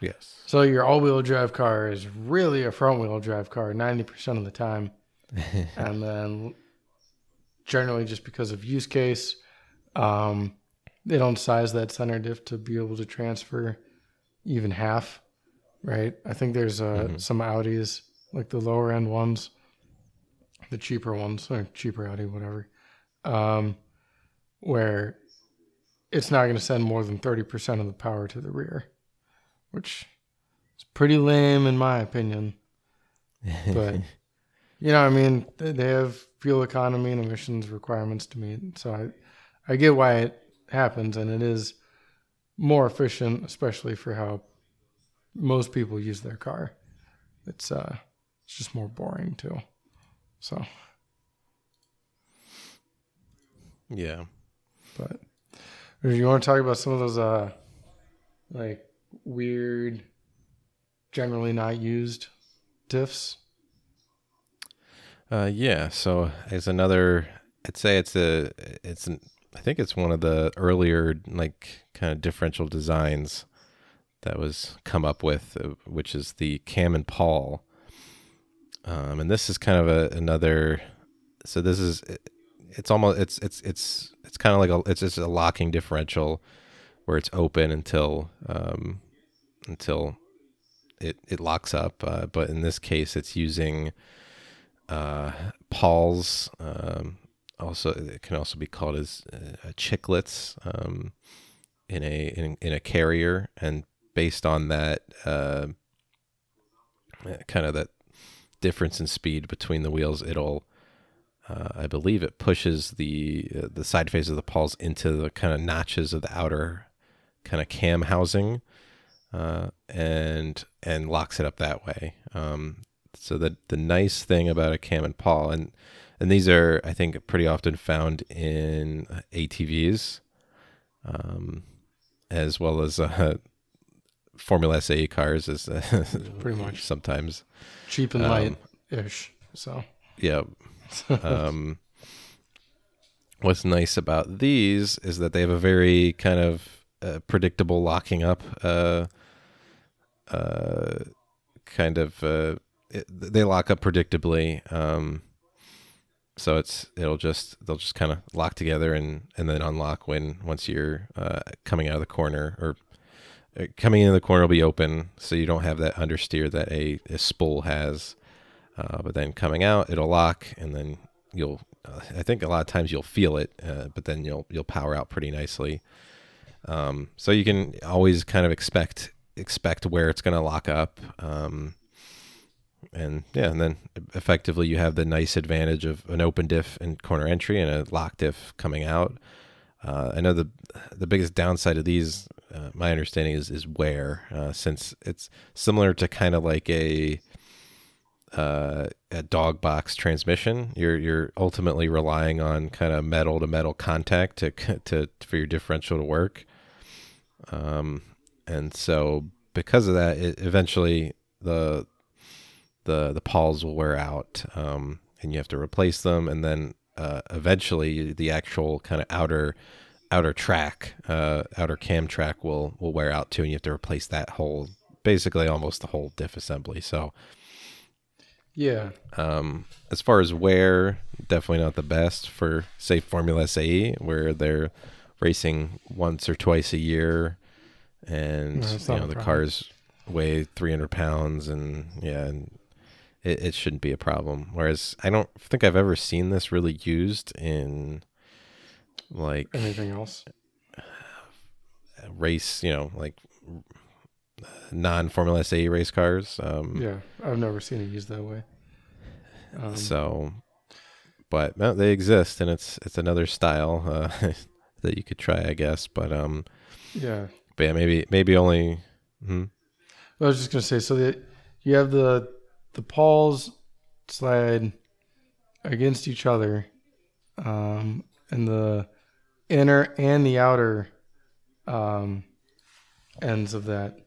Yes. So your all-wheel drive car is really a front-wheel drive car 90% of the time, and then generally just because of use case, um, they don't size that center diff to be able to transfer even half, right? I think there's uh, Mhm. some Audis, like the lower end ones, the cheaper ones, or cheaper Audi, whatever, um, where it's not going to send more than 30% of the power to the rear, which is pretty lame in my opinion. But, you know, I mean, they they have fuel economy and emissions requirements to meet. So I, I get why it happens, and it is more efficient, especially for how most people use their car. It's uh, it's just more boring too. So, yeah. but if you want to talk about some of those uh, like weird, generally not used diffs. Uh, yeah. So as another, I'd say it's a, it's an, I think it's one of the earlier like kind of differential designs that was come up with, uh, which is the Cam and pawl. Um, and this is kind of a, another. So this is, it's almost it's it's it's it's kind of like a it's just a locking differential where it's open until um, until it it locks up. Uh, but in this case, it's using uh, pawls. Um, also, it can also be called as uh, chiclets um, in a in, in a carrier, and based on that, uh, kind of that difference in speed between the wheels, it'll. Uh, I believe it pushes the uh, the side face of the pawls into the kind of notches of the outer kind of cam housing, uh, and and locks it up that way. Um, so the the nice thing about a cam and pawl and and these are I think pretty often found in ATVs, um, as well as uh, Formula SAE cars, is uh, Pretty much. sometimes cheap and Um, light ish. So, yeah. Um, what's nice about these is that they have a very kind of uh, predictable locking up, uh, uh, kind of. Uh, it, they lock up predictably. Um, so it's it'll just they'll just kind of lock together and and then unlock when once you're uh, coming out of the corner or uh, coming into the corner will be open so you don't have that understeer that a, a spool has uh, but then coming out it'll lock and then you'll uh, i think a lot of times you'll feel it uh, but then you'll you'll power out pretty nicely. Um, so you can always kind of expect expect where it's going to lock up um, and yeah and then effectively you have the nice advantage of an open diff and corner entry and a lock diff coming out. Uh, I know the the biggest downside of these, uh, my understanding is is wear, uh, since it's similar to kind of like a uh, a dog box transmission. You're you're ultimately relying on kind of metal to metal contact to to for your differential to work. Um, and so because of that, it, eventually the the the pawls will wear out, um, and you have to replace them, and then uh, eventually the actual kind of outer outer track, uh, outer cam track will will wear out too, and you have to replace that whole, basically almost the whole diff assembly. So, yeah. um, as far as wear, definitely not the best for say Formula SAE, where they're racing once or twice a year, and No, you know the cars weigh 300 pounds, and yeah, and it, it shouldn't be a problem. Whereas I don't think I've ever seen this really used in like Anything else? race, you know, like non Formula SAE race cars. Um, Yeah, I've never seen it used that way. Um, So, but no, they exist, and it's it's another style uh, that you could try, I guess. But um, yeah, but yeah, maybe maybe only. hmm I was just gonna say. So that you have the the pawls slide against each other, um, and the inner and the outer um, ends of that.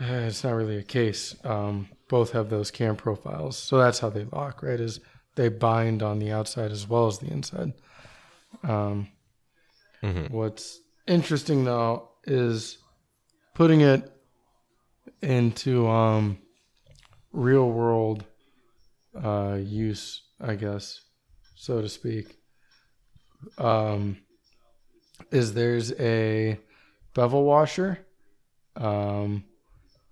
Uh, It's not really a case. Um, both have those cam profiles, so that's how they lock. Right? Is they bind on the outside as well as the inside. Um, hmm What's interesting though is putting it into um, real world uh, use, I guess, so to speak. Um, is there's a bevel washer, um,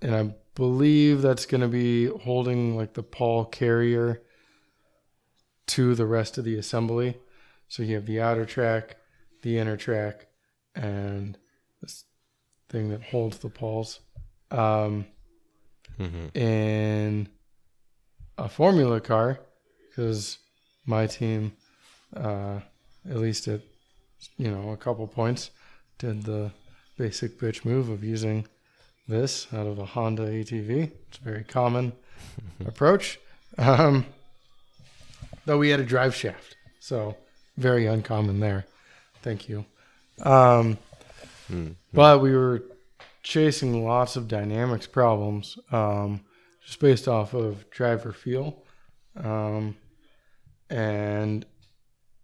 and I'm believe that's going to be holding like the pawl carrier to the rest of the assembly. So you have the outer track, the inner track, and this thing that holds the pawls. Um, hmm in a formula car because my team, uh, at least at you know a couple points, did the basic bitch move of using this out of a Honda ATV. It's a very common approach. Um, though we had a drive shaft, so very uncommon there. Thank you. Um, mm but we were chasing lots of dynamics problems um, just based off of driver feel. Um, and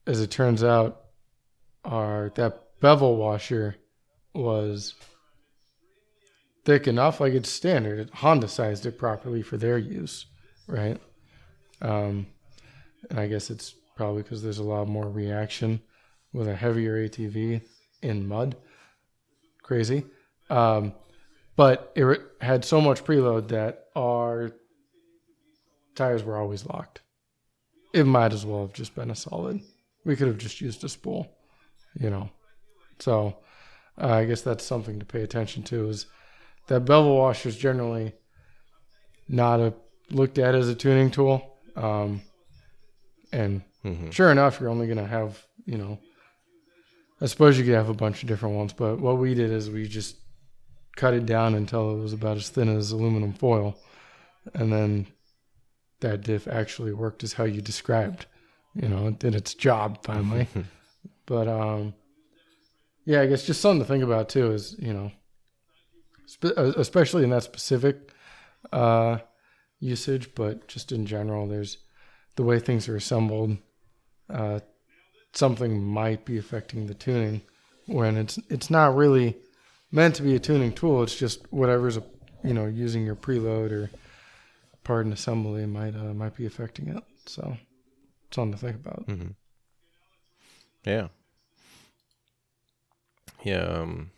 as it turns out, our that bevel washer was thick enough, like it's standard. Honda sized it properly for their use, right? Um, and I guess it's probably because there's a lot more reaction with a heavier ATV in mud. Crazy. Um, but it had so much preload that our tires were always locked. It might as well have just been a solid. We could have just used a spool, you know. So uh, I guess that's something to pay attention to. Is that bevel washer is generally not a looked at as a tuning tool, um, and hmm sure enough, you're only gonna have, you know, I suppose you could have a bunch of different ones, but what we did is we just cut it down until it was about as thin as aluminum foil, and then that diff actually worked as how you described. You know, it did its job finally. but um, yeah, I guess just something to think about too is you know, spe- uh, especially in that specific uh, usage, but just in general, there's the way things are assembled. Uh, something might be affecting the tuning when it's it's not really meant to be a tuning tool. It's just whatever's you know using your preload or part in assembly might uh, might be affecting it. So it's something to think about. hmm Yeah. Yeah. Um,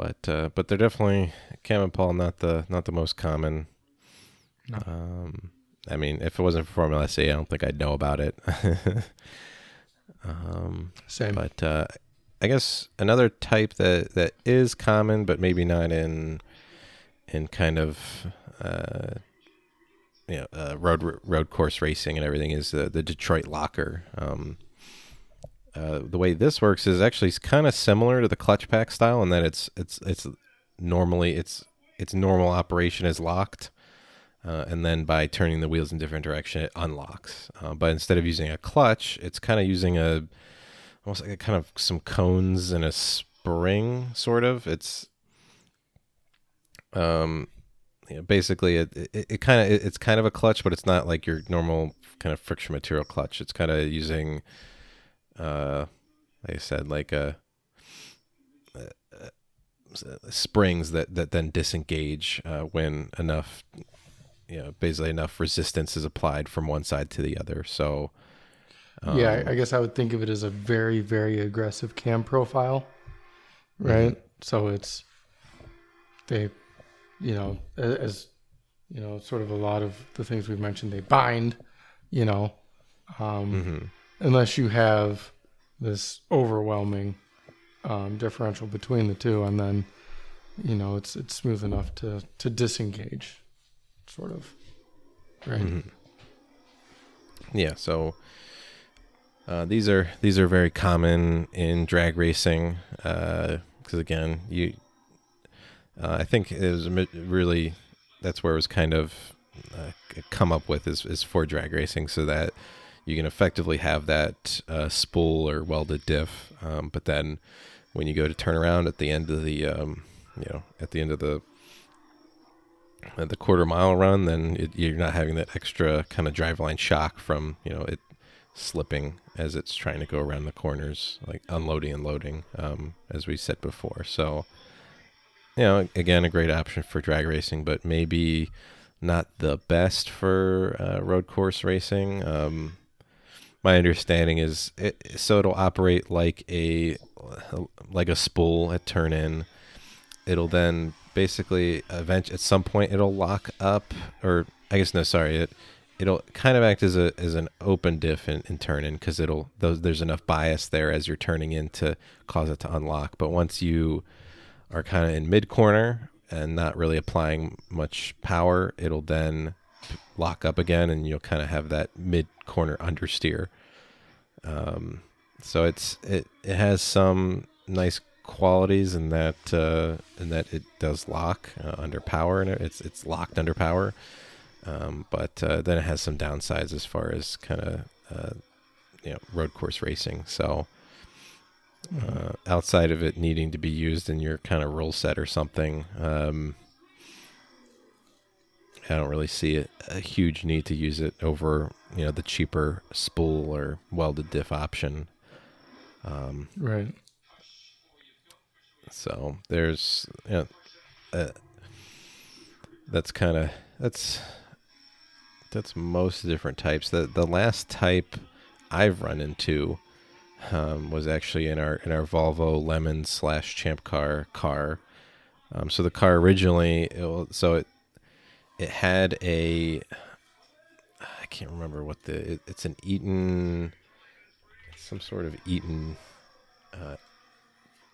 but uh, but they're definitely Cam and pawl not the not the most common. No. Um, I mean, if it wasn't for Formula SE, I don't think I'd know about it. um, Same. but uh, I guess another type that that is common, but maybe not in in kind of uh, you know uh, road road course racing and everything is the the Detroit locker. Um, uh, the way this works is actually kind of similar to the clutch pack style in that it's it's it's normally it's its normal operation is locked. Uh, and then by turning the wheels in different direction, it unlocks. Uh, but instead of using a clutch, it's kind of using a almost like a kind of some cones and a spring, sort of. It's um, you know, basically it it, it kind of it, it's kind of a clutch, but it's not like your normal kind of friction material clutch. It's kind of using, uh, like I said, like a. uh, uh, springs that, that then disengage uh, when enough you know basically enough resistance is applied from one side to the other so um, yeah, I guess I would think of it as a very, very aggressive cam profile, right? So it's they, you know, as you know, sort of a lot of the things we've mentioned, they bind, you know, um, mhm. Unless you have this overwhelming um, differential between the two, and then you know it's it's smooth enough to to disengage, sort of, right? Mhm. Yeah, so uh, these are these are very common in drag racing because again, you uh, I think it was really that's where it was kind of uh, come up with is, is for drag racing so that you can effectively have that uh, spool or welded diff, um, but then when you go to turn around at the end of the um, you know at the end of the uh, the quarter mile run, then it, you're not having that extra kind of driveline shock from you know it slipping as it's trying to go around the corners, like unloading and loading, um, as we said before. So, you know, again, a great option for drag racing, but maybe not the best for uh, road course racing. Um, my understanding is it, so it'll operate like a like a spool at turn in it'll then basically event at some point it'll lock up, or I guess no, sorry, it it'll kind of act as a as an open diff in, in turn in because it'll those there's enough bias there as you're turning in to cause it to unlock. But once you are kind of in mid corner and not really applying much power, it'll then lock up again, and you'll kind of have that mid corner understeer. Um, so it's it it has some nice qualities in that uh, in that it does lock uh, under power, and it's it's locked under power. Um, but uh, then it has some downsides as far as kind of uh, you know road course racing. So uh, outside of it needing to be used in your kind of rule set or something, um, I don't really see a, a, huge need to use it over you know the cheaper spool or welded diff option. Um, right. So there's you know, uh, that's kind of that's that's most different types. The the last type I've run into um, was actually in our in our Volvo Lemon slash Champ Car car. Um, so the car originally, it, so it it had a I can't remember what the it, it's an Eaton some sort of Eaton uh,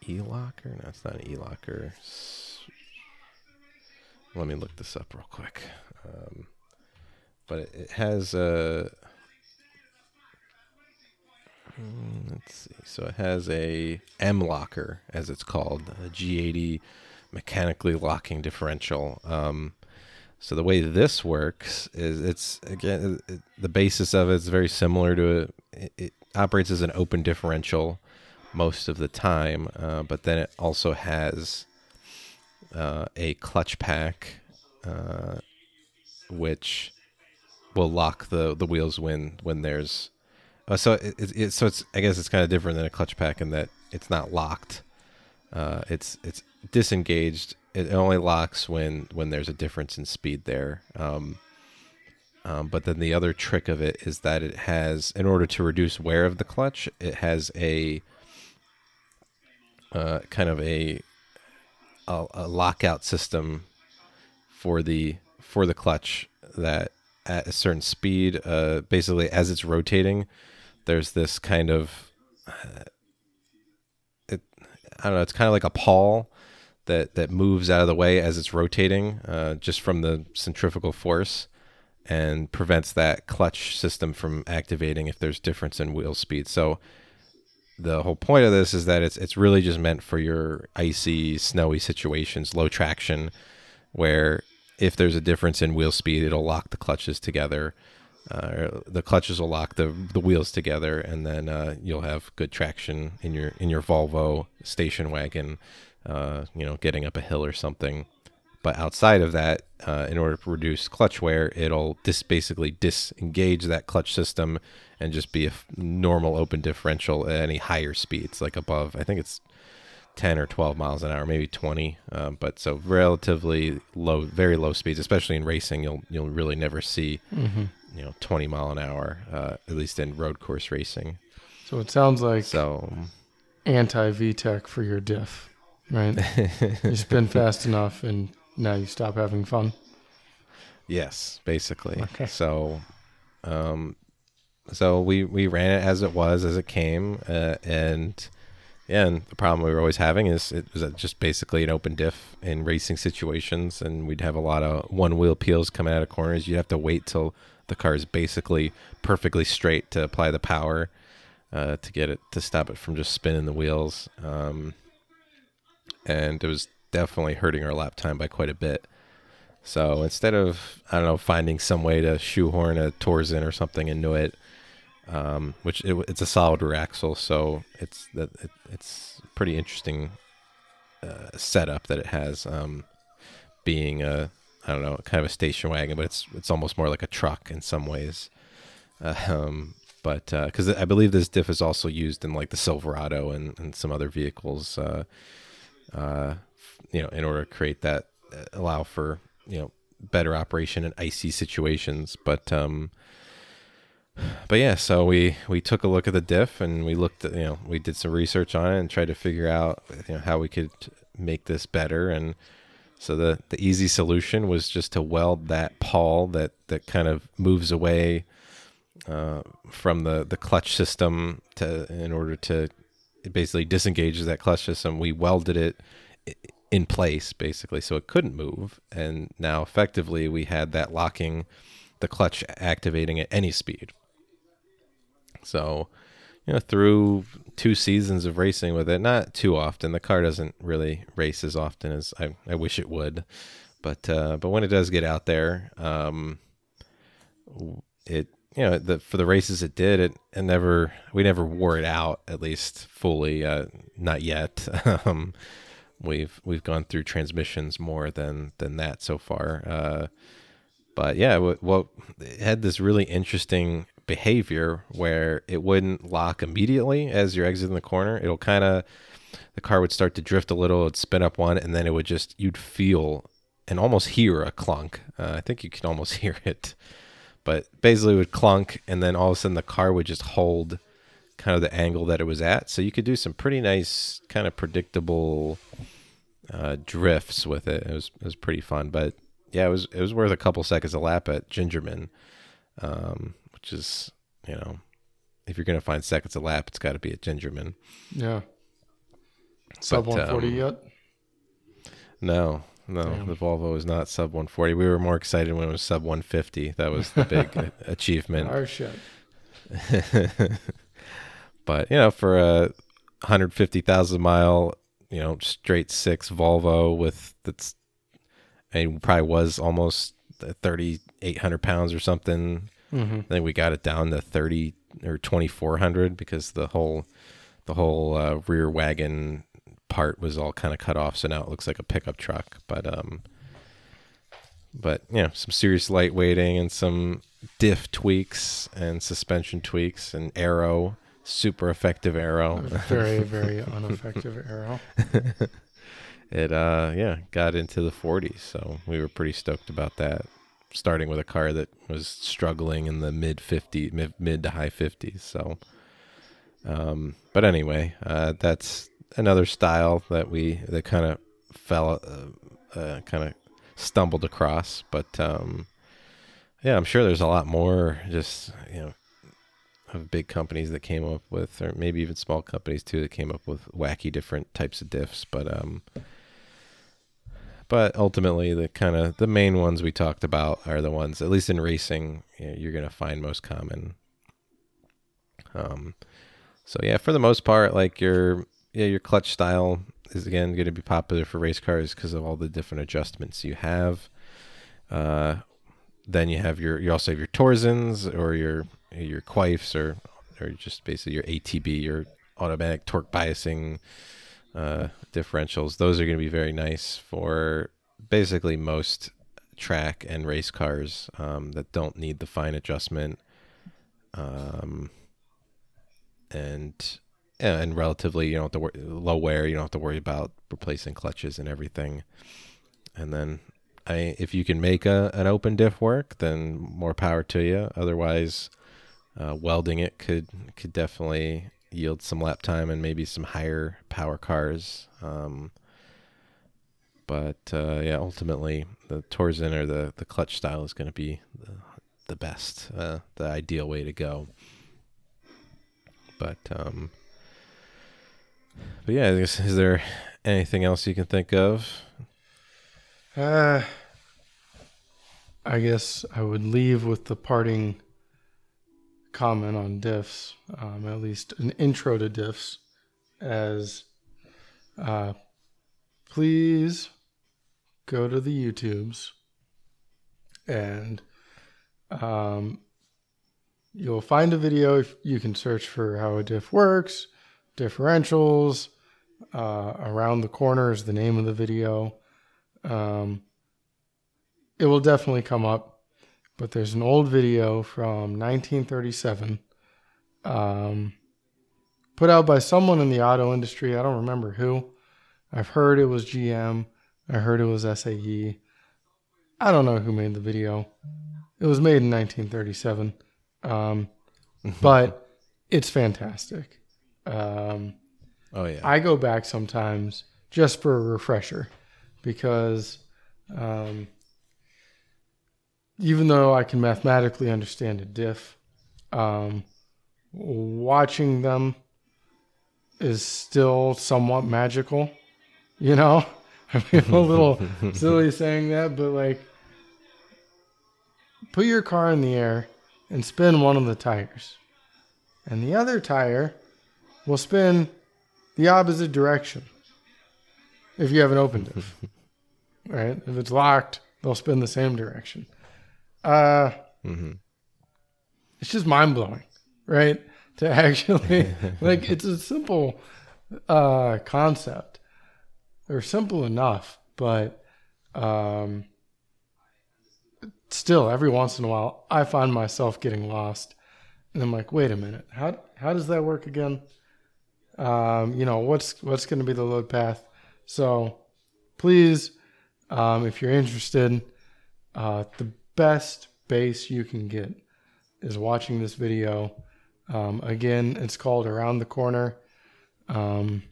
e-locker. No, it's not an e-locker. Let me look this up real quick. Um, but it, it has a. Hmm, let's see. So it has a M locker, as it's called, a G80 mechanically locking differential. Um, so the way this works is it's again it, the basis of it is very similar to a, it, it, operates as an open differential most of the time, uh, but then it also has uh, a clutch pack, uh, which will lock the the wheels when when there's uh, so it, it, so it's I guess it's kind of different than a clutch pack in that it's not locked. Uh, it's it's disengaged. It only locks when when there's a difference in speed there. Um, um, but then the other trick of it is that it has, in order to reduce wear of the clutch, it has a uh, kind of a, a, a lockout system for the for the clutch that at a certain speed, uh, basically as it's rotating, there's this kind of uh, it. I don't know. It's kind of like a pawl that that moves out of the way as it's rotating, uh, just from the centrifugal force, and prevents that clutch system from activating if there's difference in wheel speed. So the whole point of this is that it's it's really just meant for your icy, snowy situations, low traction, where if there's a difference in wheel speed, it'll lock the clutches together. Uh, the clutches will lock the the wheels together, and then uh, you'll have good traction in your in your Volvo station wagon. Uh, you know, getting up a hill or something. But outside of that, uh, in order to reduce clutch wear, it'll dis- basically disengage that clutch system and just be a f- normal open differential at any higher speeds, like above. I think it's 10 or 12 miles an hour, maybe 20. Um, but so relatively low, very low speeds, especially in racing, you'll you'll really never see mm-hmm. you know 20 mile an hour, uh, at least in road course racing. So it sounds like so anti VTEC for your diff, right? you spin fast enough, and now you stop having fun. Yes, basically. Okay. So, um, so we we ran it as it was as it came, uh, and yeah, and the problem we were always having is it was just basically an open diff in racing situations, and we'd have a lot of one wheel peels coming out of corners. You'd have to wait till the car is basically perfectly straight to apply the power uh, to get it to stop it from just spinning the wheels. Um, and it was definitely hurting our lap time by quite a bit. So instead of I don't know finding some way to shoehorn a Torsen or something into it, um, which it, it's a solid rear axle, so it's that it, it's pretty interesting uh, setup that it has, um, being a I don't know kind of a station wagon, but it's it's almost more like a truck in some ways. Uh, um, but because uh, I believe this diff is also used in like the Silverado and, and some other vehicles, uh, you know, in order to create that uh, allow for you know better operation in icy situations, but um, but yeah, so we we took a look at the diff and we looked at you know we did some research on it and tried to figure out you know how we could make this better. And so the the easy solution was just to weld that pawl that that kind of moves away uh, from the the clutch system to in order to it basically disengages that clutch system. We welded it in place basically so it couldn't move and now effectively we had that locking the clutch activating at any speed. So, you know, through two seasons of racing with it, not too often. The car doesn't really race as often as I, I wish it would, but uh, but when it does get out there, um, it you know the for the races it did it and never we never wore it out at least fully uh, not yet. Um, we've we've gone through transmissions more than than that so far. Uh, but yeah what, it had this really interesting behavior where it wouldn't lock immediately as you're exiting the corner. It'll kind of the car would start to drift a little it'd spin up one and then it would just you'd feel and almost hear a clunk. Uh, i think you can almost hear it but basically it would clunk and then all of a sudden the car would just hold kind of the angle that it was at so you could do some pretty nice kind of predictable uh, drifts with it it was, it was pretty fun but yeah it was it was worth a couple seconds a lap at GingerMan um, which is you know if you're gonna find seconds a lap it's got to be at GingerMan Yeah. Sub 140 um, yet? no no Damn. the volvo is not sub 140 we were more excited when it was sub 150 that was the big achievement Our shit. but you know, for a 150,000 mile, you know, straight six Volvo with that's, I mean, probably was almost 3,800 pounds or something. hmm I think we got it down to 30 or 2,400 because the whole, the whole uh, rear wagon part was all kind of cut off. So now it looks like a pickup truck. But, um, but you know, some serious lightweighting and some diff tweaks and suspension tweaks and aero, super effective aero. Very, very ineffective aero. it uh yeah got into the 40s so we were pretty stoked about that starting with a car that was struggling in the mid 50 mid, mid to high 50s so um but anyway uh that's another style that we that kind of fell uh, uh, kind of stumbled across but um yeah i'm sure there's a lot more just you know of big companies that came up with or maybe even small companies too that came up with wacky different types of diffs but um but ultimately the kind of the main ones we talked about are the ones at least in racing you know, you're going to find most common. Um so yeah for the most part like your yeah your clutch style is again going to be popular for race cars because of all the different adjustments you have uh then you have your you also have your Torsens or your your Quaifes or or just basically your ATB your automatic torque biasing uh, differentials. Those are going to be very nice for basically most track and race cars um, that don't need the fine adjustment. Um, and and relatively, you don't have to worry, low wear. You don't have to worry about replacing clutches and everything. And then, I if you can make a an open diff work, then more power to you. Otherwise, uh, welding it could could definitely yield some lap time and maybe some higher power cars. Um, but uh, yeah, ultimately the Torsen or the the clutch style is going to be the, the best, uh, the ideal way to go. But um, but yeah, is there anything else you can think of? Uh, I guess I would leave with the parting comment on diffs, um, at least an intro to diffs, as uh, please go to the YouTubes and um, you'll find a video. If you can search for how a diff works, differentials, uh, around the corner is the name of the video. Um, it will definitely come up, but there's an old video from 1937, um, put out by someone in the auto industry. I don't remember who. I've heard it was GM. I heard it was SAE. I don't know who made the video. It was made in 1937, um, but it's fantastic. Um, Oh yeah, I go back sometimes just for a refresher because um, even though I can mathematically understand a diff, um, watching them is still somewhat magical. You know, I mean, a little silly saying that, but like, put your car in the air and spin one of the tires, and the other tire will spin the opposite direction if you have an open diff. right? If it's locked, they'll spin the same direction. Uh, hmm it's just mind blowing, right? To actually like it's a simple uh concept. Or simple enough, but um still every once in a while I find myself getting lost and I'm like, wait a minute, how how does that work again? Um, you know, what's what's gonna be the load path? So please, um, if you're interested, uh, the best base you can get is watching this video. Um, again, it's called Around the Corner um,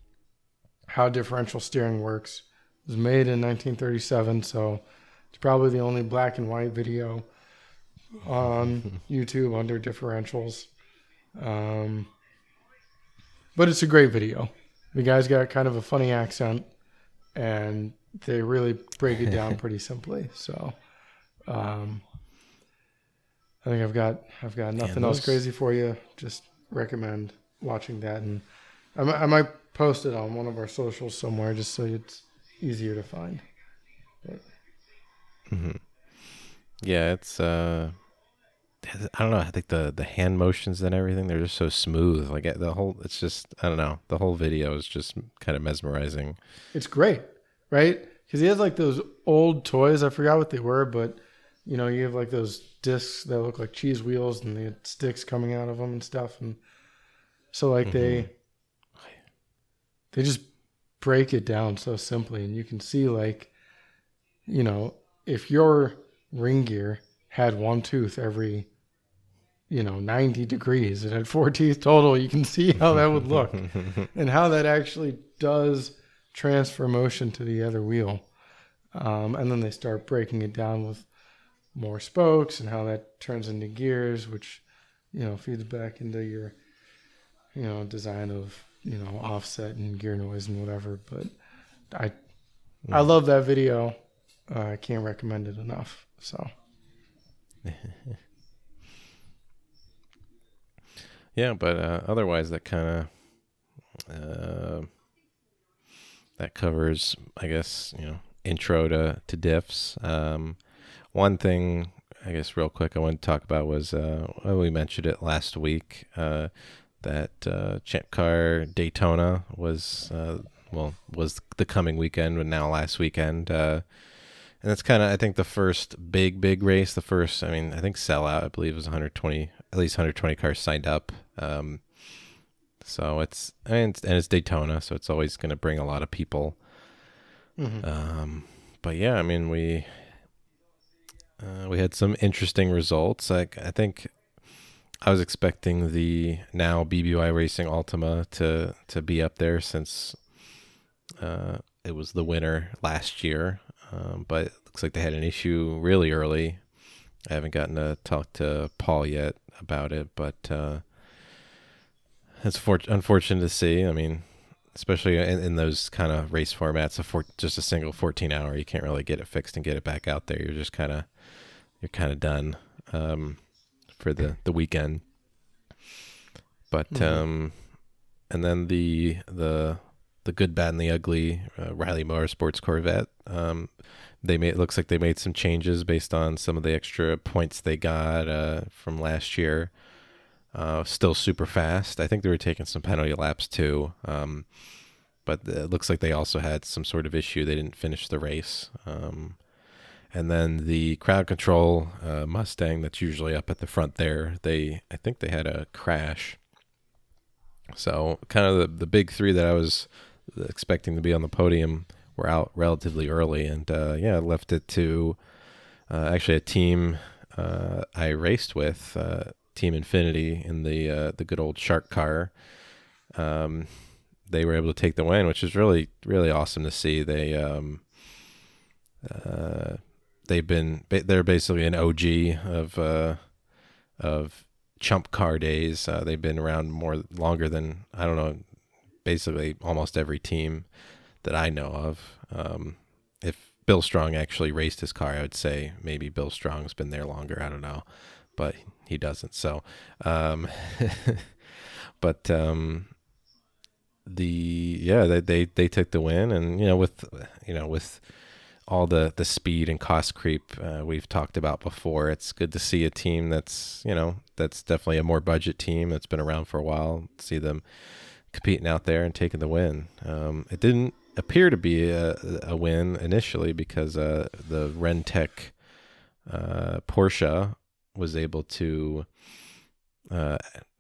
How Differential Steering Works. It was made in 1937, so it's probably the only black and white video on YouTube under differentials. Um, but it's a great video. The guy's got kind of a funny accent, and they really break it down pretty simply. So, um, I think I've got I've got nothing else those- crazy for you. Just recommend watching that, and I, I might post it on one of our socials somewhere, just so it's easier to find. Yeah, it's uh I don't know. I think the the hand motions and everything they're just so smooth. Like the whole it's just I don't know. The whole video is just kind of mesmerizing. It's great, right? Because he has like those old toys. I forgot what they were, but you know, you have like those discs that look like cheese wheels, and they had sticks coming out of them and stuff. And so, like they mm-hmm. they just break it down so simply, and you can see like, you know, if your ring gear had one tooth every you know 90 degrees it had four teeth total you can see how that would look and how that actually does transfer motion to the other wheel. Um, and then they start breaking it down with more spokes and how that turns into gears, which, you know, feeds back into your, you know, design of, you know, offset and gear noise and whatever. But I, I love that video. Uh, I can't recommend it enough. So Yeah, but uh, otherwise that kind of uh, that covers, I guess, you know, intro to to diffs. Um, one thing, I guess, real quick, I want to talk about was uh, well, we mentioned it last week uh, that uh, Champ Car Daytona was uh, well was the coming weekend, but now last weekend. Uh, and that's kind of, I think, the first big, big race. The first, I mean, I think sellout, I believe, was 120, at least 120 cars signed up. Um, so it's, and it's, and it's Daytona, so it's always going to bring a lot of people. Um, but yeah, I mean, we, uh, we had some interesting results. Like, I think I was expecting the now BBY Racing Ultima to, to be up there since, uh, it was the winner last year. Um, but it looks like they had an issue really early. I haven't gotten to talk to Paul yet about it, but uh, it's for- unfortunate to see. I mean, especially in, in those kind of race formats, a four- just a single 14 hour, you can't really get it fixed and get it back out there. You're just kind of you're kind of done um, for the the weekend. But Mhm. um, and then the the the good, bad, and the ugly uh, Riley Motorsports Corvette. Um, they made it looks like they made some changes based on some of the extra points they got uh, from last year. Uh, still super fast. I think they were taking some penalty laps too. Um, but it looks like they also had some sort of issue. They didn't finish the race. Um, and then the crowd control uh, Mustang that's usually up at the front there. They I think they had a crash. So kind of the, the big three that I was expecting to be on the podium were out relatively early, and uh, yeah, left it to uh, actually a team uh, I raced with, uh, Team Infinity, in the uh, the good old Shark car. Um, they were able to take the win, which is really really awesome to see. They um, uh, they've been they're basically an OG of uh, of chump car days. Uh, they've been around more longer than I don't know, basically almost every team that I know of. Um, if Bill Strong actually raced his car, I would say maybe Bill Strong's been there longer. I don't know, but he doesn't. So, um, but um, the yeah, they, they they took the win, and you know with you know with all the the speed and cost creep uh, we've talked about before, it's good to see a team that's you know that's definitely a more budget team that's been around for a while. See them competing out there and taking the win. Um, it didn't appear to be a, a win initially because uh, the Rentec uh, Porsche was able to uh,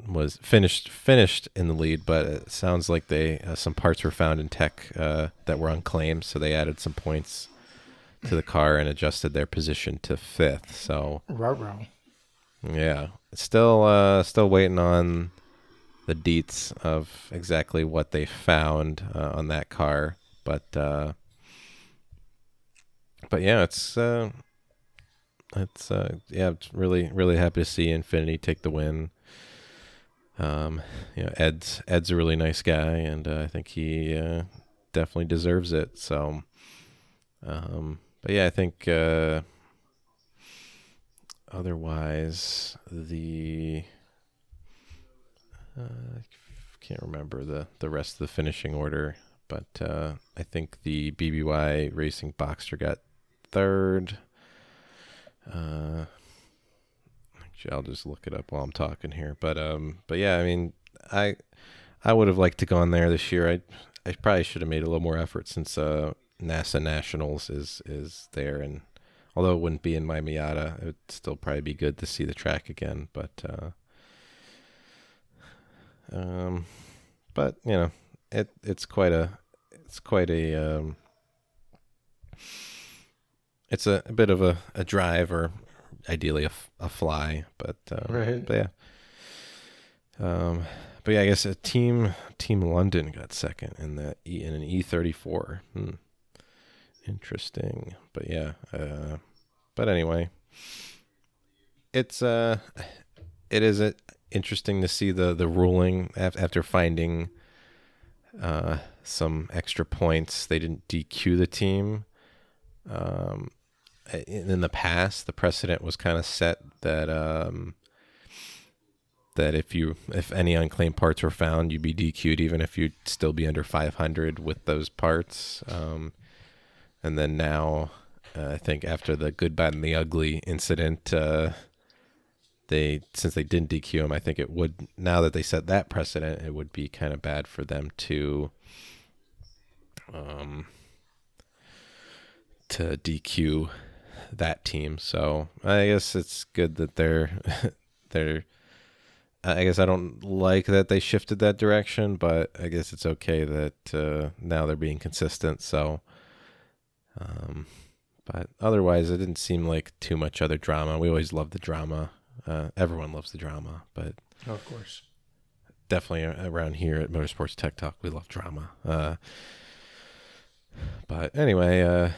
was finished finished in the lead, but it sounds like they uh, some parts were found in tech uh, that were unclaimed, so they added some points to the car and adjusted their position to fifth. So Ruh-roh. yeah, still uh, still waiting on the deets of exactly what they found uh, on that car, but uh, but yeah, it's uh, it's uh, yeah, really really happy to see Infinity take the win. Um, you know, Ed's Ed's a really nice guy, and uh, I think he uh, definitely deserves it. So, um, but yeah, I think uh, otherwise the uh, I can't remember the the rest of the finishing order, but uh, I think the BBY Racing Boxster got third. Uh, actually, I'll just look it up while I'm talking here. But um, but yeah, I mean, I I would have liked to go on there this year. I I probably should have made a little more effort since uh, NASA Nationals is is there, and although it wouldn't be in my Miata, it would still probably be good to see the track again. But uh, um, but you know, it it's quite a it's quite a um, it's a, a bit of a, a drive or ideally a, a fly, but uh, Right. But yeah, um, but yeah, I guess a team Team London got second in the e, in an E thirty four. Hmm. Interesting, but yeah, uh, but anyway, it's uh, it is uh interesting to see the the ruling af- after finding uh some extra points. They didn't DQ the team. Um, in the past, the precedent was kind of set that um, that if you if any unclaimed parts were found, you'd be DQ'd even if you'd still be under 500 with those parts. Um, and then now, uh, I think after the good, bad, and the ugly incident, uh, they since they didn't DQ him, I think it would now that they set that precedent, it would be kind of bad for them to um to DQ that team. So I guess it's good that they're they're. I guess I don't like that they shifted that direction, but I guess it's okay that uh, now they're being consistent. So, um, but otherwise, it didn't seem like too much other drama. We always love the drama. Uh, everyone loves the drama, but Of course. definitely around here at Motorsports Tech Talk, we love drama. Uh, but anyway, uh,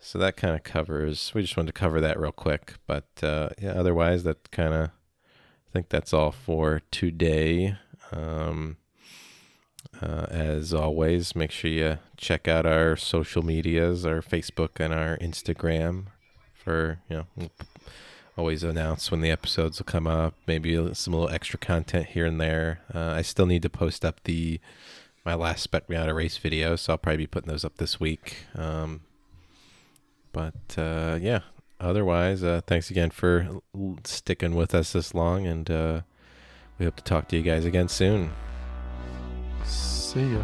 so that kind of covers. We just wanted to cover that real quick, but uh, yeah, otherwise, that kind of. I think that's all for today. Um, uh, as always, make sure you check out our social medias, our Facebook and our Instagram, for you know. Always announce when the episodes will come up. Maybe some little extra content here and there. Uh, I still need to post up the my last Spec Miata race video, so I'll probably be putting those up this week. Um, but uh, yeah, otherwise, uh, thanks again for sticking with us this long, and uh, we hope to talk to you guys again soon. See ya.